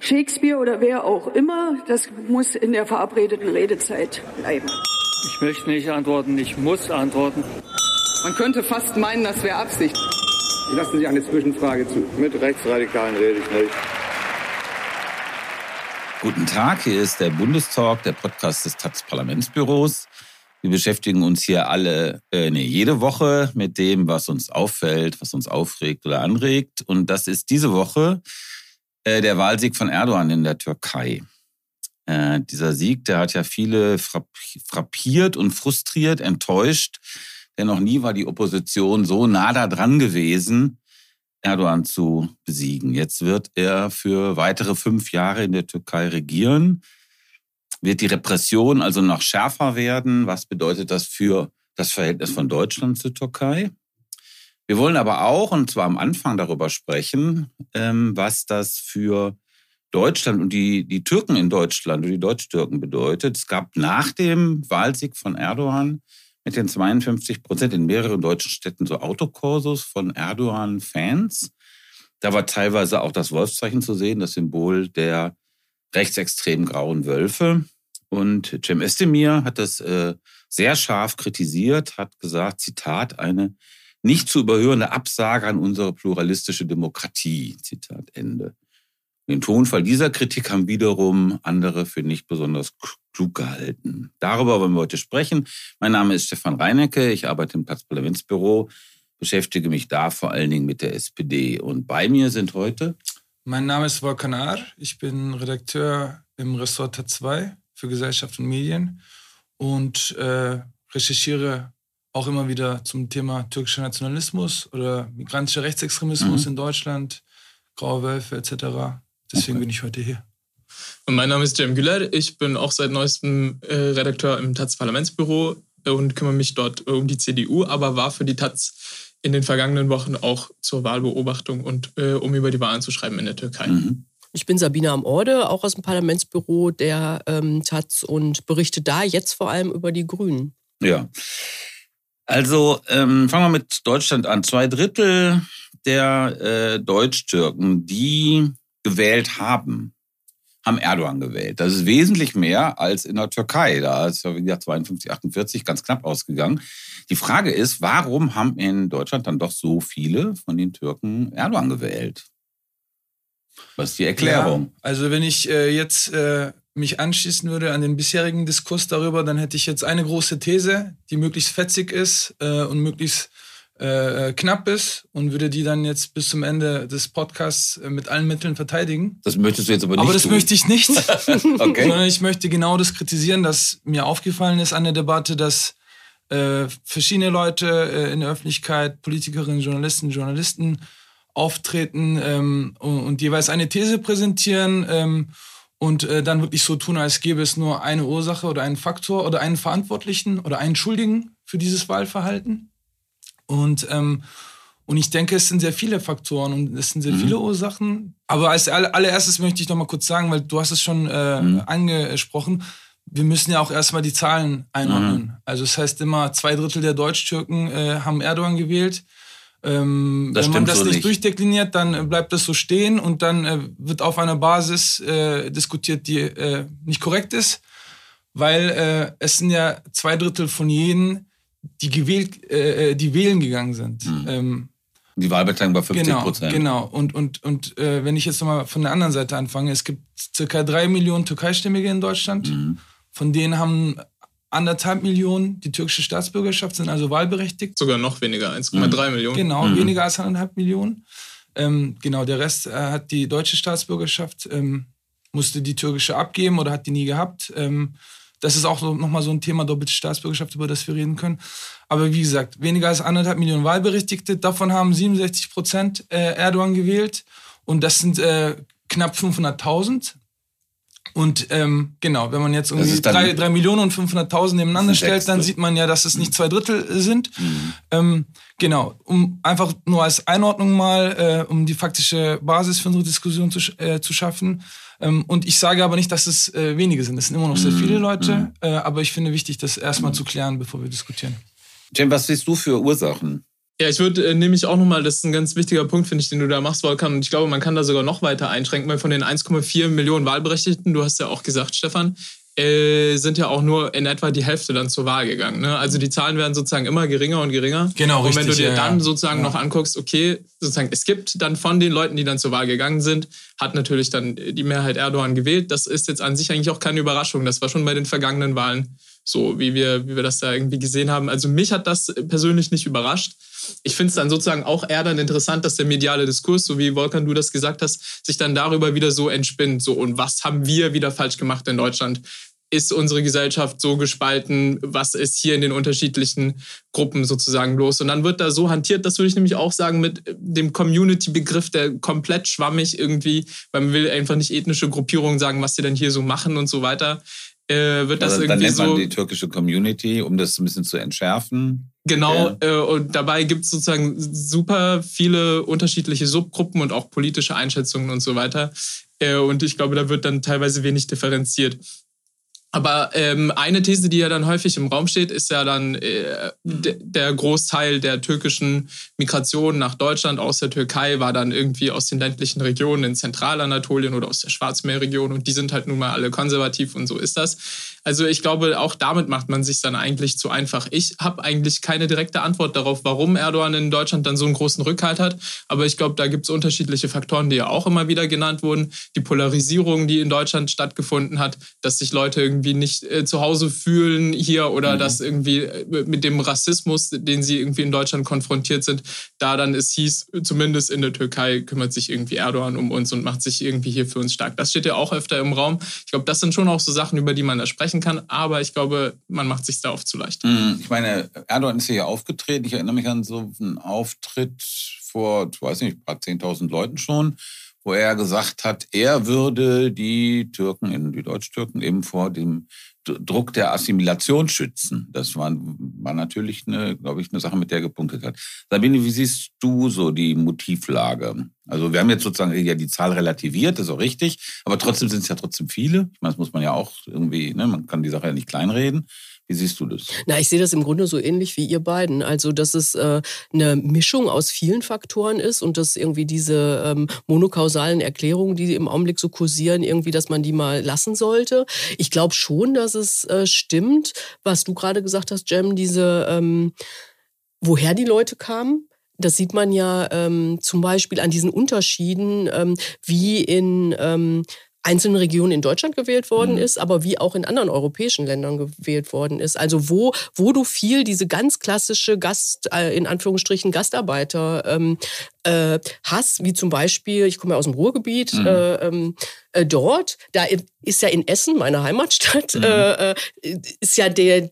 Shakespeare oder wer auch immer, das muss in der verabredeten Redezeit bleiben. Ich möchte nicht antworten, ich muss antworten. Man könnte fast meinen, das wäre Absicht. Lassen Sie eine Zwischenfrage zu. Mit Rechtsradikalen rede ich nicht. Guten Tag, hier ist der Bundestalk, der Podcast des taz Parlamentsbüros. Wir beschäftigen uns hier alle, äh, nee, jede Woche mit dem, was uns auffällt, was uns aufregt oder anregt. Und das ist diese Woche der Wahlsieg von Erdogan in der Türkei. Äh, dieser Sieg, der hat ja viele frappiert und frustriert, enttäuscht. Denn noch nie war die Opposition so nah da dran gewesen, Erdogan zu besiegen. Jetzt wird er für weitere fünf Jahre in der Türkei regieren. Wird die Repression also noch schärfer werden? Was bedeutet das für das Verhältnis von Deutschland zur Türkei? Wir wollen aber auch, und zwar am Anfang darüber sprechen, ähm, was das für Deutschland und die, die Türken in Deutschland und die Deutsch-Türken bedeutet. Es gab nach dem Wahlsieg von Erdogan mit den 52 Prozent in mehreren deutschen Städten so Autokorsos von Erdogan-Fans. Da war teilweise auch das Wolfszeichen zu sehen, das Symbol der rechtsextremen grauen Wölfe. Und Cem Özdemir hat das äh, sehr scharf kritisiert, hat gesagt, Zitat, eine nicht zu überhörende Absage an unsere pluralistische Demokratie. Zitat Ende. Den Tonfall dieser Kritik haben wiederum andere für nicht besonders klug gehalten. Darüber wollen wir heute sprechen. Mein Name ist Stefan Reinecke. Ich arbeite im Platzparlamentsbüro, beschäftige mich da vor allen Dingen mit der SPD. Und bei mir sind heute. Mein Name ist Volkan Ar. Ich bin Redakteur im Ressort T2 für Gesellschaft und Medien und äh, recherchiere auch immer wieder zum Thema türkischer Nationalismus oder migrantischer Rechtsextremismus mhm. in Deutschland, graue Wölfe etc. Deswegen okay. bin ich heute hier. Und mein Name ist Jem Güler. Ich bin auch seit neuestem äh, Redakteur im Taz Parlamentsbüro und kümmere mich dort um die CDU, aber war für die Taz in den vergangenen Wochen auch zur Wahlbeobachtung und äh, um über die Wahlen zu schreiben in der Türkei. Mhm. Ich bin Sabine Amorde, auch aus dem Parlamentsbüro der ähm, Taz und berichte da jetzt vor allem über die Grünen. Ja. Also ähm, fangen wir mit Deutschland an. Zwei Drittel der äh, Deutsch-Türken, die gewählt haben, haben Erdogan gewählt. Das ist wesentlich mehr als in der Türkei. Da ist ja, wie gesagt, 52, 48 ganz knapp ausgegangen. Die Frage ist, warum haben in Deutschland dann doch so viele von den Türken Erdogan gewählt? Was ist die Erklärung? Ja, also wenn ich äh, jetzt äh, mich anschließen würde an den bisherigen Diskurs darüber, dann hätte ich jetzt eine große These, die möglichst fetzig ist äh, und möglichst äh, knapp ist und würde die dann jetzt bis zum Ende des Podcasts äh, mit allen Mitteln verteidigen. Das möchtest du jetzt aber nicht. Aber das tun. möchte ich nicht. okay. Sondern ich möchte genau das kritisieren, dass mir aufgefallen ist an der Debatte, dass äh, verschiedene Leute äh, in der Öffentlichkeit, Politikerinnen, Journalisten, Journalisten auftreten ähm, und, und, jeweils eine These präsentieren. Ähm, und äh, dann wirklich so tun, als gäbe es nur eine Ursache oder einen Faktor oder einen Verantwortlichen oder einen Schuldigen für dieses Wahlverhalten. Und, ähm, und ich denke, es sind sehr viele Faktoren und es sind sehr mhm. viele Ursachen. Aber als allererstes möchte ich noch mal kurz sagen, weil du hast es schon äh, mhm. angesprochen, wir müssen ja auch erstmal die Zahlen einordnen. Mhm. Also das heißt immer, zwei Drittel der Deutsch-Türken äh, haben Erdogan gewählt. Ähm, wenn man das so nicht, nicht durchdekliniert, dann äh, bleibt das so stehen und dann äh, wird auf einer Basis äh, diskutiert, die äh, nicht korrekt ist, weil äh, es sind ja zwei Drittel von jenen, die gewählt, äh, die wählen gegangen sind. Mhm. Ähm, die Wahlbeteiligung war 50 genau, Prozent. Genau. Und, und, und wenn ich jetzt nochmal von der anderen Seite anfange, es gibt circa drei Millionen Türkeistämmige in Deutschland. Mhm. Von denen haben anderthalb Millionen die türkische Staatsbürgerschaft, sind also wahlberechtigt. Sogar noch weniger, 1,3 mhm. Millionen. Genau, mhm. weniger als anderthalb Millionen. Ähm, genau, der Rest äh, hat die deutsche Staatsbürgerschaft, ähm, musste die türkische abgeben oder hat die nie gehabt. Ähm, das ist auch so, nochmal so ein Thema doppelte Staatsbürgerschaft, über das wir reden können. Aber wie gesagt, weniger als anderthalb Millionen Wahlberechtigte. Davon haben 67 Prozent äh, Erdogan gewählt. Und das sind äh, knapp 500.000. Und ähm, genau, wenn man jetzt irgendwie drei, drei Millionen und 500.000 nebeneinander stellt, dann sieht man ja, dass es nicht zwei Drittel sind. Mhm. Ähm, genau, um einfach nur als Einordnung mal, äh, um die faktische Basis für unsere Diskussion zu, äh, zu schaffen. Ähm, und ich sage aber nicht, dass es äh, wenige sind. Es sind immer noch sehr mhm. viele Leute. Mhm. Äh, aber ich finde wichtig, das erstmal mhm. zu klären, bevor wir diskutieren. Jim, was siehst du für Ursachen? Ja, ich würde äh, nämlich auch nochmal, das ist ein ganz wichtiger Punkt, finde ich, den du da machst, Volkan. Und ich glaube, man kann da sogar noch weiter einschränken, weil von den 1,4 Millionen Wahlberechtigten, du hast ja auch gesagt, Stefan, äh, sind ja auch nur in etwa die Hälfte dann zur Wahl gegangen. Ne? Also die Zahlen werden sozusagen immer geringer und geringer. Genau, Und wenn du richtig, dir ja, dann sozusagen Ja. noch anguckst, okay, sozusagen, es gibt dann von den Leuten, die dann zur Wahl gegangen sind, hat natürlich dann die Mehrheit Erdogan gewählt. Das ist jetzt an sich eigentlich auch keine Überraschung. Das war schon bei den vergangenen Wahlen so, wie wir, wie wir das da irgendwie gesehen haben. Also mich hat das persönlich nicht überrascht. Ich finde es dann sozusagen auch eher dann interessant, dass der mediale Diskurs, so wie Volkan du das gesagt hast, sich dann darüber wieder so entspinnt. So, und was haben wir wieder falsch gemacht in Deutschland? Ist unsere Gesellschaft so gespalten? Was ist hier in den unterschiedlichen Gruppen sozusagen los? Und dann wird da so hantiert, das würde ich nämlich auch sagen, mit dem Community-Begriff, der komplett schwammig irgendwie, weil man will einfach nicht ethnische Gruppierungen sagen, was sie denn hier so machen und so weiter. Äh, wird das Also, dann irgendwie nennt man so. die türkische Community, um das ein bisschen zu entschärfen. Genau, äh, und dabei gibt es sozusagen super viele unterschiedliche Subgruppen und auch politische Einschätzungen und so weiter. Äh, und ich glaube, da wird dann teilweise wenig differenziert. Aber ähm, eine These, die ja dann häufig im Raum steht, ist ja dann äh, de- der Großteil der türkischen Migration nach Deutschland aus der Türkei war dann irgendwie aus den ländlichen Regionen in Zentralanatolien oder aus der Schwarzmeerregion und die sind halt nun mal alle konservativ und so ist das. Also ich glaube, auch damit macht man sich dann eigentlich zu einfach. Ich habe eigentlich keine direkte Antwort darauf, warum Erdogan in Deutschland dann so einen großen Rückhalt hat. Aber ich glaube, da gibt es unterschiedliche Faktoren, die ja auch immer wieder genannt wurden. Die Polarisierung, die in Deutschland stattgefunden hat, dass sich Leute irgendwie nicht äh, zu Hause fühlen hier oder dass irgendwie äh, mit dem Rassismus, den sie irgendwie in Deutschland konfrontiert sind, da dann es hieß, zumindest in der Türkei kümmert sich irgendwie Erdogan um uns und macht sich irgendwie hier für uns stark. Das steht ja auch öfter im Raum. Ich glaube, das sind schon auch so Sachen, über die man da sprechen kann, aber ich glaube, man macht sich da oft zu leicht. Hm, Ich meine, Erdogan ist hier aufgetreten. Ich erinnere mich an so einen Auftritt vor, ich weiß nicht, ein paar 10.000 Leuten schon, wo er gesagt hat, er würde die Türken, die Deutsch-Türken eben vor dem Druck der Assimilation schützen. Das war, war natürlich, eine, glaube ich, eine Sache, mit der er gepunktet hat. Sabine, wie siehst du so die Motivlage? Also wir haben jetzt sozusagen ja die Zahl relativiert, das ist auch richtig, aber trotzdem sind es ja trotzdem viele. Ich meine, das muss man ja auch irgendwie, ne, man kann die Sache ja nicht kleinreden. Wie siehst du das? Na, ich sehe das im Grunde so ähnlich wie ihr beiden. Also, dass es äh, eine Mischung aus vielen Faktoren ist und dass irgendwie diese ähm, monokausalen Erklärungen, die im Augenblick so kursieren, irgendwie, dass man die mal lassen sollte. Ich glaube schon, dass es äh, stimmt, was du gerade gesagt hast, Jem, diese, ähm, woher die Leute kamen. Das sieht man ja ähm, zum Beispiel an diesen Unterschieden, ähm, wie in ähm, einzelnen Regionen in Deutschland gewählt worden ist, aber wie auch in anderen europäischen Ländern gewählt worden ist. Also wo, wo du viel diese ganz klassische Gast, äh, in Anführungsstrichen Gastarbeiter ähm, äh, hast, wie zum Beispiel, ich komme ja aus dem Ruhrgebiet, Mhm. äh, ähm, äh, dort, da ist ja in Essen, meine Heimatstadt, äh, äh, ist ja der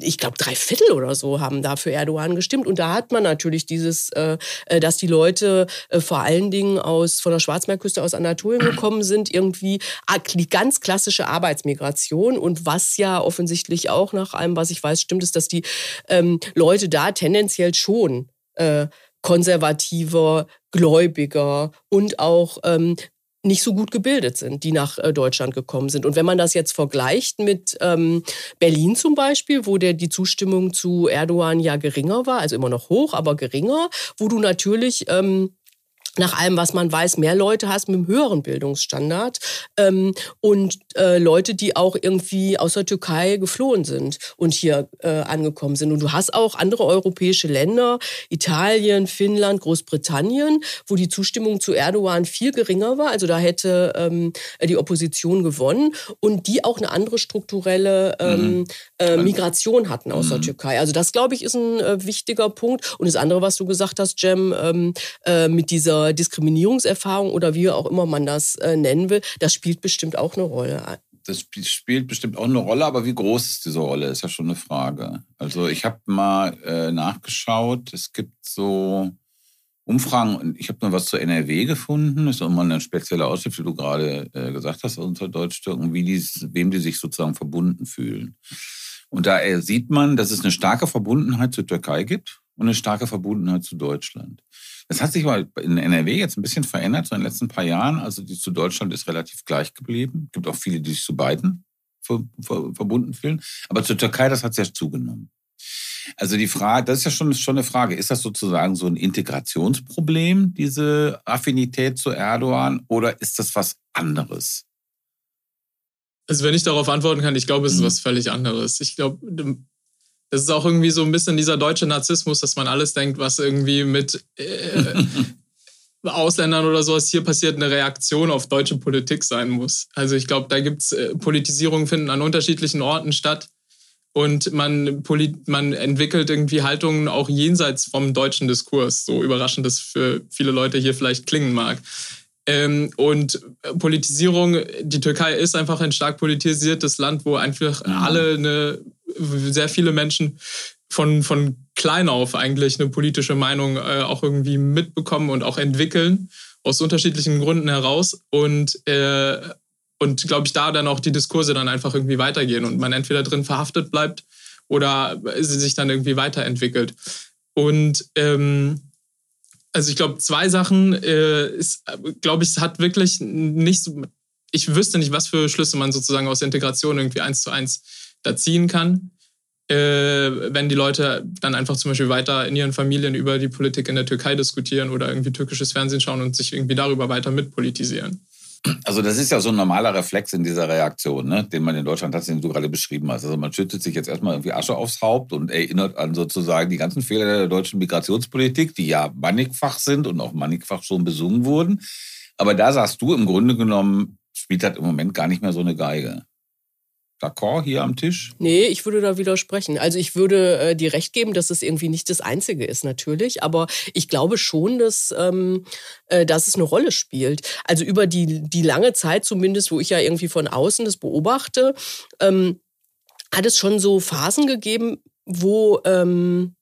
ich glaube, drei Viertel oder so haben da für Erdogan gestimmt. Und da hat man natürlich dieses, äh, äh, dass die Leute äh, vor allen Dingen aus, von der Schwarzmeerküste aus Anatolien gekommen sind, irgendwie ah, die ganz klassische Arbeitsmigration. Und was ja offensichtlich auch nach allem, was ich weiß, stimmt, ist, dass die ähm, Leute da tendenziell schon äh, konservativer, gläubiger und auch ähm, nicht so gut gebildet sind, die nach äh, Deutschland gekommen sind. Und wenn man das jetzt vergleicht mit ähm, Berlin zum Beispiel, wo der, die Zustimmung zu Erdogan ja geringer war, also immer noch hoch, aber geringer, wo du natürlich ähm, nach allem, was man weiß, mehr Leute hast mit einem höheren Bildungsstandard ähm, und äh, Leute, die auch irgendwie aus der Türkei geflohen sind und hier äh, angekommen sind. Und du hast auch andere europäische Länder, Italien, Finnland, Großbritannien, wo die Zustimmung zu Erdogan viel geringer war. Also da hätte ähm, die Opposition gewonnen und die auch eine andere strukturelle ähm, Mhm. äh, Migration hatten aus der Mhm. Türkei. Also das, glaube ich, ist ein äh, wichtiger Punkt. Und das andere, was du gesagt hast, Jem, ähm, äh, mit dieser Diskriminierungserfahrung oder wie auch immer man das äh, nennen will, das spielt bestimmt auch eine Rolle. Das sp- spielt bestimmt auch eine Rolle, aber wie groß ist diese Rolle, ist ja schon eine Frage. Also ich habe mal äh, nachgeschaut, es gibt so Umfragen, und ich habe nur was zur NRW gefunden, das ist immer eine spezielle Ausschrift, wie du gerade äh, gesagt hast, unter Deutsch-Türken, wie die, wem die sich sozusagen verbunden fühlen. Und da äh, sieht man, dass es eine starke Verbundenheit zur Türkei gibt und eine starke Verbundenheit zu Deutschland. Das hat sich mal in NRW jetzt ein bisschen verändert, so in den letzten paar Jahren. Also die zu Deutschland ist relativ gleich geblieben. Es gibt auch viele, die sich zu beiden ver ver verbunden fühlen. Aber zur Türkei, das hat sehr zugenommen. Also die Frage, das ist ja schon, schon eine Frage, ist das sozusagen so ein Integrationsproblem, diese Affinität zu Erdogan, oder ist das was anderes? Also wenn ich darauf antworten kann, ich glaube, es ist mhm. was völlig anderes. Ich glaube, das ist auch irgendwie so ein bisschen dieser deutsche Narzissmus, dass man alles denkt, was irgendwie mit äh, Ausländern oder sowas hier passiert, eine Reaktion auf deutsche Politik sein muss. Also ich glaube, da gibt es äh, Politisierungen finden an unterschiedlichen Orten statt und man, man entwickelt irgendwie Haltungen auch jenseits vom deutschen Diskurs, so überraschend das für viele Leute hier vielleicht klingen mag. Ähm, und Politisierung, die Türkei ist einfach ein stark politisiertes Land, wo einfach alle eine, sehr viele Menschen von, von klein auf eigentlich eine politische Meinung äh, auch irgendwie mitbekommen und auch entwickeln, aus unterschiedlichen Gründen heraus. Und, äh, und glaube ich, da dann auch die Diskurse dann einfach irgendwie weitergehen und man entweder drin verhaftet bleibt oder sie sich dann irgendwie weiterentwickelt. Und ähm, also ich glaube, zwei Sachen äh, glaube ich, es hat wirklich nicht so, ich wüsste nicht, was für Schlüsse man sozusagen aus Integration irgendwie eins zu eins da ziehen kann. Äh, wenn die Leute dann einfach zum Beispiel weiter in ihren Familien über die Politik in der Türkei diskutieren oder irgendwie türkisches Fernsehen schauen und sich irgendwie darüber weiter mitpolitisieren. Also das ist ja so ein normaler Reflex in dieser Reaktion, ne, den man in Deutschland hat, den du gerade beschrieben hast. Also man schüttet sich jetzt erstmal irgendwie Asche aufs Haupt und erinnert an sozusagen die ganzen Fehler der deutschen Migrationspolitik, die ja mannigfach sind und auch mannigfach schon besungen wurden. Aber da sagst du im Grunde genommen, spielt das im Moment gar nicht mehr so eine Geige d'accord hier am Tisch? Nee, ich würde da widersprechen. Also ich würde äh, dir recht geben, dass es irgendwie nicht das Einzige ist, natürlich. Aber ich glaube schon, dass, ähm, äh, dass es eine Rolle spielt. Also über die, die lange Zeit zumindest, wo ich ja irgendwie von außen das beobachte, ähm, hat es schon so Phasen gegeben, wo, ähm,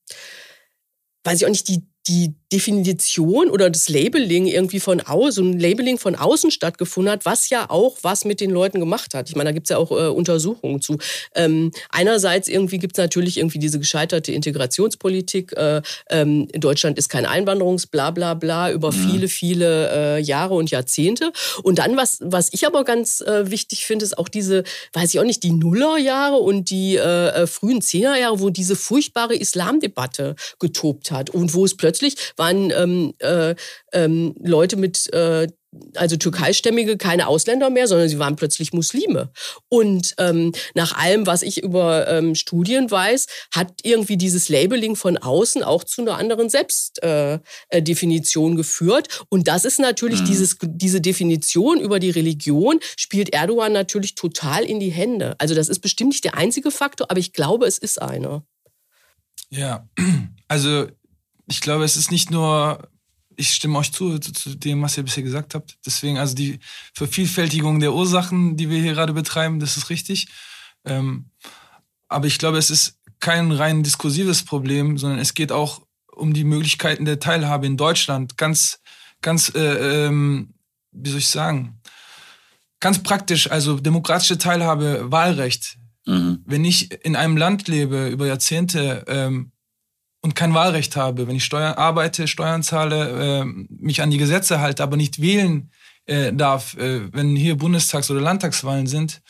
weiß ich auch nicht, die, die Definition oder das Labeling irgendwie von außen, ein Labeling von außen stattgefunden hat, was ja auch was mit den Leuten gemacht hat. Ich meine, da gibt es ja auch äh, Untersuchungen zu. Ähm, einerseits irgendwie gibt es natürlich irgendwie diese gescheiterte Integrationspolitik. Äh, ähm, Deutschland ist kein Einwanderungs, bla bla bla, über mhm. viele, viele äh, Jahre und Jahrzehnte. Und dann, was, was ich aber ganz äh, wichtig finde, ist auch diese, weiß ich auch nicht, die Nullerjahre und die äh, äh, frühen Zehnerjahre, wo diese furchtbare Islamdebatte getobt hat und wo es plötzlich waren ähm, äh, ähm, Leute mit äh, also türkeistämmige, keine Ausländer mehr, sondern sie waren plötzlich Muslime. Und ähm, nach allem, was ich über ähm, Studien weiß, hat irgendwie dieses Labeling von außen auch zu einer anderen Selbstdefinition äh, geführt. Und das ist natürlich mhm. dieses, diese Definition über die Religion spielt Erdogan natürlich total in die Hände. Also das ist bestimmt nicht der einzige Faktor, aber ich glaube, es ist einer. Ja, also ich glaube, es ist nicht nur, ich stimme euch zu, zu, zu, dem, was ihr bisher gesagt habt. Deswegen, also die Vervielfältigung der Ursachen, die wir hier gerade betreiben, das ist richtig. Ähm, aber ich glaube, es ist kein rein diskursives Problem, sondern es geht auch um die Möglichkeiten der Teilhabe in Deutschland. Ganz, ganz, äh, ähm, wie soll ich sagen, ganz praktisch, also demokratische Teilhabe, Wahlrecht. Mhm. Wenn ich in einem Land lebe über Jahrzehnte, ähm, und kein Wahlrecht habe, wenn ich Steuern arbeite, Steuern zahle, äh, mich an die Gesetze halte, aber nicht wählen äh, darf, äh, wenn hier Bundestags- oder Landtagswahlen sind.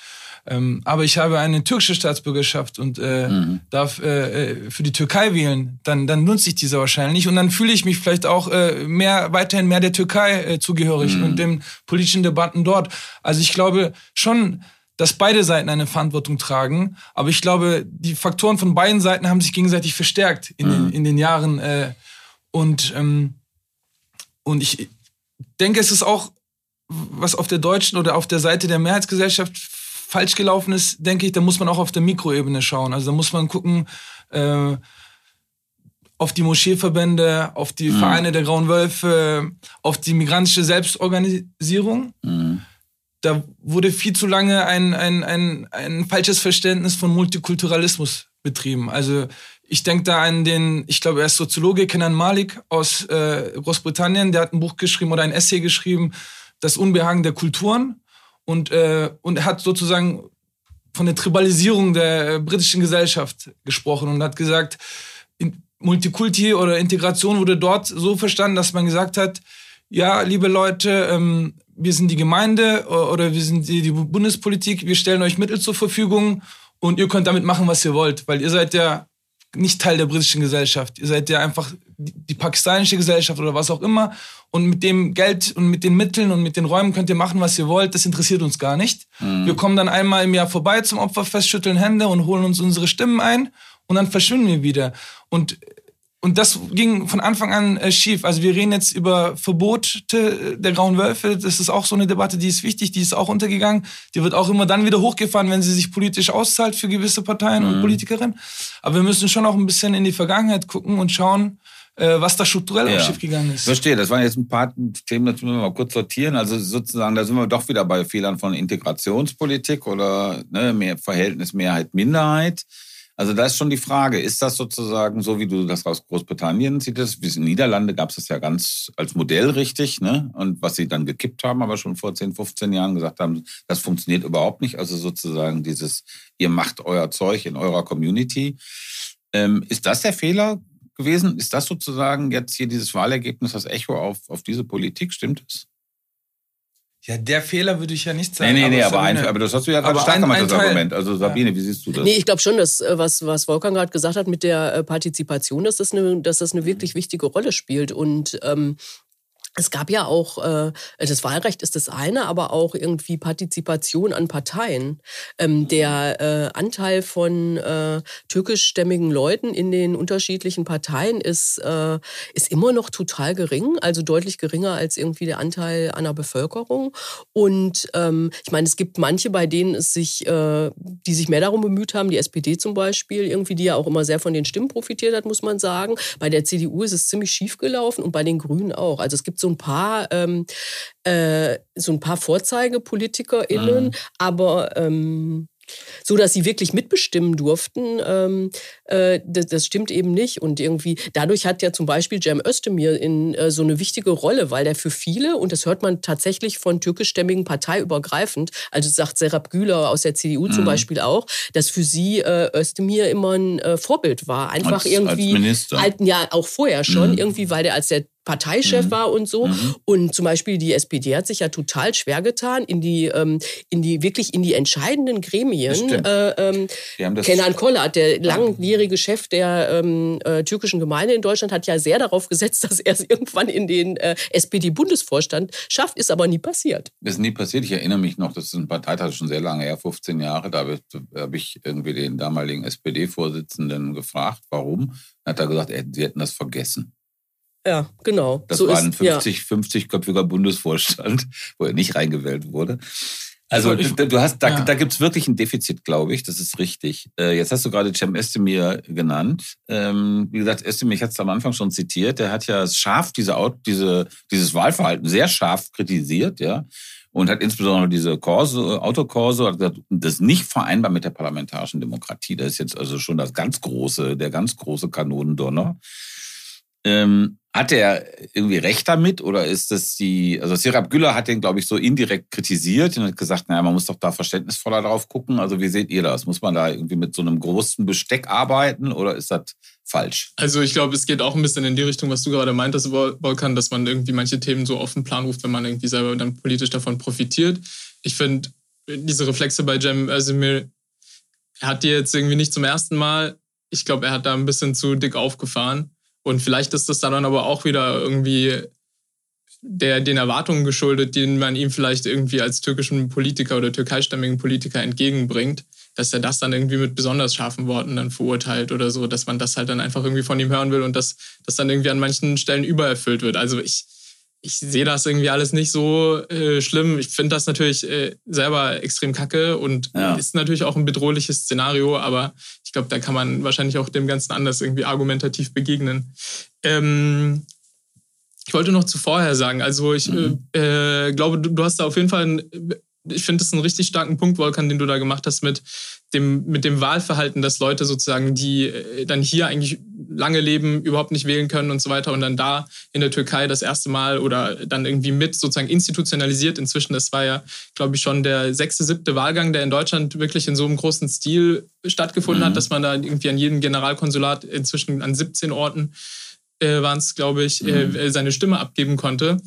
Ähm, aber ich habe eine türkische Staatsbürgerschaft und äh, mhm. darf äh, äh, für die Türkei wählen, dann, dann nutze ich diese wahrscheinlich und dann fühle ich mich vielleicht auch äh, mehr weiterhin mehr der Türkei äh, zugehörig mhm. und den politischen Debatten dort. Also ich glaube schon, dass beide Seiten eine Verantwortung tragen. Aber ich glaube, die Faktoren von beiden Seiten haben sich gegenseitig verstärkt in, mhm. den, in den Jahren. Äh, und, ähm, und ich denke, es ist auch, was auf der deutschen oder auf der Seite der Mehrheitsgesellschaft falsch gelaufen ist, denke ich, da muss man auch auf der Mikroebene schauen. Also da muss man gucken, äh, auf die Moscheeverbände, auf die mhm. Vereine der Grauen Wölfe, auf die migrantische Selbstorganisierung. Mhm da wurde viel zu lange ein, ein, ein, ein falsches Verständnis von Multikulturalismus betrieben. Also ich denke da an den, ich glaube, er ist Soziologe, Kenan Malik aus äh, Großbritannien, der hat ein Buch geschrieben oder ein Essay geschrieben, Das Unbehagen der Kulturen. Und, äh, und er hat sozusagen von der Tribalisierung der britischen Gesellschaft gesprochen und hat gesagt, Multikulti oder Integration wurde dort so verstanden, dass man gesagt hat, ja, liebe Leute, ähm, wir sind die Gemeinde oder wir sind die, die Bundespolitik, wir stellen euch Mittel zur Verfügung und ihr könnt damit machen, was ihr wollt, weil ihr seid ja nicht Teil der britischen Gesellschaft. Ihr seid ja einfach die, pakistanische Gesellschaft oder was auch immer. Und mit dem Geld und mit den Mitteln und mit den Räumen könnt ihr machen, was ihr wollt. Das interessiert uns gar nicht. Mhm. Wir kommen dann einmal im Jahr vorbei zum Opferfest, schütteln Hände und holen uns unsere Stimmen ein und dann verschwinden wir wieder. Und und das ging von Anfang an äh, schief. Also wir reden jetzt über Verbote der grauen Wölfe. Das ist auch so eine Debatte, die ist wichtig, die ist auch untergegangen. Die wird auch immer dann wieder hochgefahren, wenn sie sich politisch auszahlt für gewisse Parteien mhm. und Politikerinnen. Aber wir müssen schon auch ein bisschen in die Vergangenheit gucken und schauen, äh, was da strukturell ja. schief gegangen ist. Verstehe, das waren jetzt ein paar Themen, das müssen wir mal kurz sortieren. Also sozusagen, da sind wir doch wieder bei Fehlern von Integrationspolitik oder ne, mehr Verhältnis Mehrheit-Minderheit. Also da ist schon die Frage, ist das sozusagen so, wie du das aus Großbritannien siehst? Wie in den Niederlande gab es das ja ganz als Modell richtig, ne? Und was sie dann gekippt haben, aber schon vor 10, 15 Jahren gesagt haben, das funktioniert überhaupt nicht. Also sozusagen dieses, ihr macht euer Zeug in eurer Community. Ähm, ist das der Fehler gewesen? Ist das sozusagen jetzt hier dieses Wahlergebnis das Echo auf, auf diese Politik? Stimmt es? Ja, der Fehler würde ich ja nicht sagen. Nee, nee, nee, aber, ein, aber das hast du ja gerade stark gemacht, das Argument. Also Sabine, ja. wie siehst du das? Nee, ich glaube schon, dass äh, was, was Wolfgang gerade gesagt hat mit der äh, Partizipation, dass das eine, dass das eine wirklich wichtige Rolle spielt. Und ähm, es gab ja auch, äh, das Wahlrecht ist das eine, aber auch irgendwie Partizipation an Parteien. Ähm, der äh, Anteil von äh, türkischstämmigen Leuten in den unterschiedlichen Parteien ist, äh, ist immer noch total gering, also deutlich geringer als irgendwie der Anteil an der Bevölkerung. Und ähm, ich meine, es gibt manche, bei denen es sich, äh, die sich mehr darum bemüht haben, die SPD zum Beispiel, irgendwie, die ja auch immer sehr von den Stimmen profitiert hat, muss man sagen. Bei der CDU ist es ziemlich schief gelaufen und bei den Grünen auch. Also es gibt so ein paar, ähm, äh, so ein paar VorzeigepolitikerInnen, mhm. aber ähm, so dass sie wirklich mitbestimmen durften, ähm, äh, das, das, stimmt eben nicht. Und irgendwie dadurch hat ja zum Beispiel Cem Özdemir in äh, so eine wichtige Rolle, weil er für viele, und das hört man tatsächlich von türkischstämmigen parteiübergreifend, also sagt Serap Güler aus der CDU mhm. zum Beispiel auch, dass für sie äh, Özdemir immer ein äh, Vorbild war. Einfach als, irgendwie. Als Minister. Alten, ja, auch vorher schon, mhm. irgendwie, weil der als der Parteichef mhm. war und so. Mhm. Und zum Beispiel die SPD hat sich ja total schwer getan, in die, ähm, in die wirklich in die entscheidenden Gremien. Äh, ähm, Kenan Kollat, der langjährige Chef der ähm, äh, türkischen Gemeinde in Deutschland, hat ja sehr darauf gesetzt, dass er es irgendwann in den äh, SPD-Bundesvorstand schafft, ist aber nie passiert. Das ist nie passiert. Ich erinnere mich noch, das ist ein Parteitag schon sehr lange her, 15 Jahre. Da habe hab ich irgendwie den damaligen SPD-Vorsitzenden gefragt, warum. Dann hat er gesagt, sie hätten das vergessen. Ja, genau. Das so war ein 50, ja. 50-köpfiger Bundesvorstand, wo er nicht reingewählt wurde. Also ich, du hast, da, ja. da gibt es wirklich ein Defizit, glaube ich. Das ist richtig. Äh, jetzt hast du gerade Cem Özdemir genannt. Ähm, wie gesagt, Özdemir, ich hatte es am Anfang schon zitiert, der hat ja scharf diese, diese, dieses Wahlverhalten sehr scharf kritisiert, ja. Und hat insbesondere diese Korso, Autokorso, hat gesagt, das ist nicht vereinbar mit der parlamentarischen Demokratie. Das ist jetzt also schon das ganz große, der ganz große Kanonendonner. Ähm, hat er irgendwie recht damit oder ist das die, also Sirab Güller hat den, glaube ich, so indirekt kritisiert und hat gesagt, naja, man muss doch da verständnisvoller drauf gucken. Also wie seht ihr das? Muss man da irgendwie mit so einem großen Besteck arbeiten oder ist das falsch? Also ich glaube, es geht auch ein bisschen in die Richtung, was du gerade meintest, Volkan, dass man irgendwie manche Themen so auf den Plan ruft, wenn man irgendwie selber dann politisch davon profitiert. Ich finde, diese Reflexe bei Jem Özdemir, er hat die jetzt irgendwie nicht zum ersten Mal. Ich glaube, er hat da ein bisschen zu dick aufgefahren und vielleicht ist das dann aber auch wieder irgendwie der, den Erwartungen geschuldet, denen man ihm vielleicht irgendwie als türkischen Politiker oder türkeistämmigen Politiker entgegenbringt, dass er das dann irgendwie mit besonders scharfen Worten dann verurteilt oder so, dass man das halt dann einfach irgendwie von ihm hören will und dass das dann irgendwie an manchen Stellen übererfüllt wird. Also ich, ich sehe das irgendwie alles nicht so äh, schlimm. Ich finde das natürlich äh, selber extrem kacke und ja. ist natürlich auch ein bedrohliches Szenario, aber ich glaube, da kann man wahrscheinlich auch dem Ganzen anders irgendwie argumentativ begegnen. Ähm, ich wollte noch zuvorher sagen, also ich mhm. äh, glaube, du, du, hast da auf jeden Fall ein ich finde das einen richtig starken Punkt, Volkan, den du da gemacht hast mit dem, mit dem Wahlverhalten, dass Leute sozusagen, die äh, dann hier eigentlich lange leben, überhaupt nicht wählen können und so weiter und dann da in der Türkei das erste Mal oder dann irgendwie mit sozusagen institutionalisiert. Inzwischen, das war ja, glaube ich, schon der sechste, siebte Wahlgang, der in Deutschland wirklich in so einem großen Stil stattgefunden mhm. hat, dass man da irgendwie an jedem Generalkonsulat inzwischen an 17 Orten äh, waren es, glaube ich, äh, mhm. äh, seine Stimme abgeben konnte.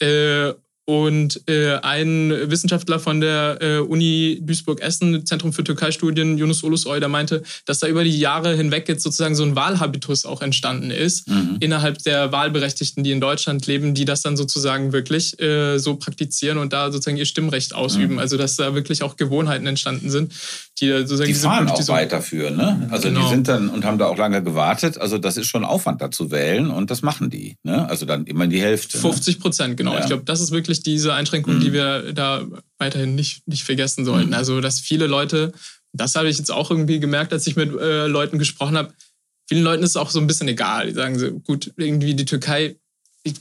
Äh, Und äh, ein Wissenschaftler von der äh, Uni Duisburg-Essen, Zentrum für Türkei-Studien, Yunus Ulusoy, der meinte, dass da über die Jahre hinweg jetzt sozusagen so ein Wahlhabitus auch entstanden ist, mhm. innerhalb der Wahlberechtigten, die in Deutschland leben, die das dann sozusagen wirklich äh, so praktizieren und da sozusagen ihr Stimmrecht ausüben. Mhm. Also dass da wirklich auch Gewohnheiten entstanden sind, die sozusagen die fahren auch weiterführen. Ne? Also genau. die sind dann und haben da auch lange gewartet. Also das ist schon Aufwand, da zu wählen und das machen die. Ne? Also dann immer die Hälfte. 50 ne? Prozent, genau. Ja. Ich glaube, das ist wirklich diese Einschränkung, mhm. die wir da weiterhin nicht, nicht vergessen sollten. Mhm. Also dass viele Leute, das habe ich jetzt auch irgendwie gemerkt, als ich mit äh, Leuten gesprochen habe, vielen Leuten ist es auch so ein bisschen egal. Die sagen so, gut, irgendwie die Türkei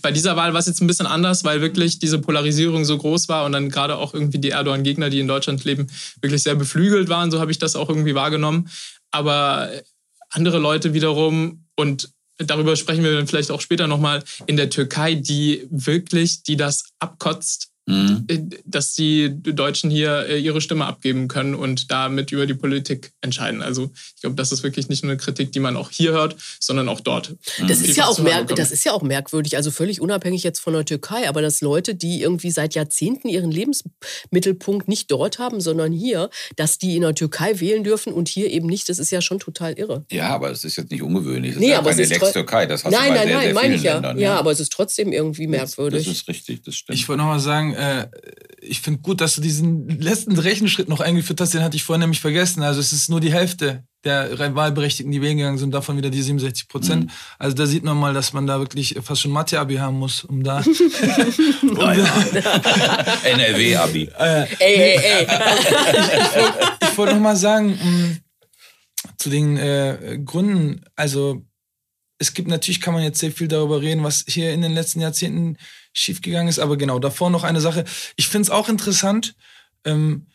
bei dieser Wahl war es jetzt ein bisschen anders, weil wirklich diese Polarisierung so groß war und dann gerade auch irgendwie die Erdogan-Gegner, die in Deutschland leben, wirklich sehr beflügelt waren. So habe ich das auch irgendwie wahrgenommen. Aber andere Leute wiederum und darüber sprechen wir dann vielleicht auch später nochmal in der Türkei, die wirklich, die das abkotzt, mhm. Äh, dass die Deutschen hier äh, ihre Stimme abgeben können und damit über die Politik entscheiden. Also ich glaube, das ist wirklich nicht nur eine Kritik, die man auch hier hört, sondern auch dort. Das, ist ja auch, das ist ja auch merkwürdig, also völlig unabhängig jetzt von der Türkei, aber dass Leute, die irgendwie seit Jahrzehnten ihren Lebensmittelpunkt nicht dort haben, sondern hier, dass die in der Türkei wählen dürfen und hier eben nicht, das ist ja schon total irre. Ja, aber es ist jetzt nicht ungewöhnlich. Das nee, ist ja aber keine Lex Türkei, das hast nein, du bei nein, sehr, nein, sehr meine ich ja. Ländern, ja. ja. aber es ist trotzdem irgendwie merkwürdig. Das, das ist richtig, das stimmt. Ich wollte nochmal sagen, äh, ich finde gut, dass du diesen letzten Rechenschritt noch eingeführt hast, den hatte ich vorhin nämlich vergessen. Also es ist nur die Hälfte der Wahlberechtigten, die wählen gegangen sind, davon wieder die 67 Prozent. Mhm. Also da sieht man mal, dass man da wirklich fast schon Mathe-Abi haben muss, um da... um NRW-Abi. Äh, ey, ey, ey. ich, ich, wollte noch mal sagen, mh, zu den äh, Gründen, also es gibt natürlich, kann man jetzt sehr viel darüber reden, was hier in den letzten Jahrzehnten schiefgegangen ist. Aber genau, davor noch eine Sache. Ich finde es auch interessant, ähm,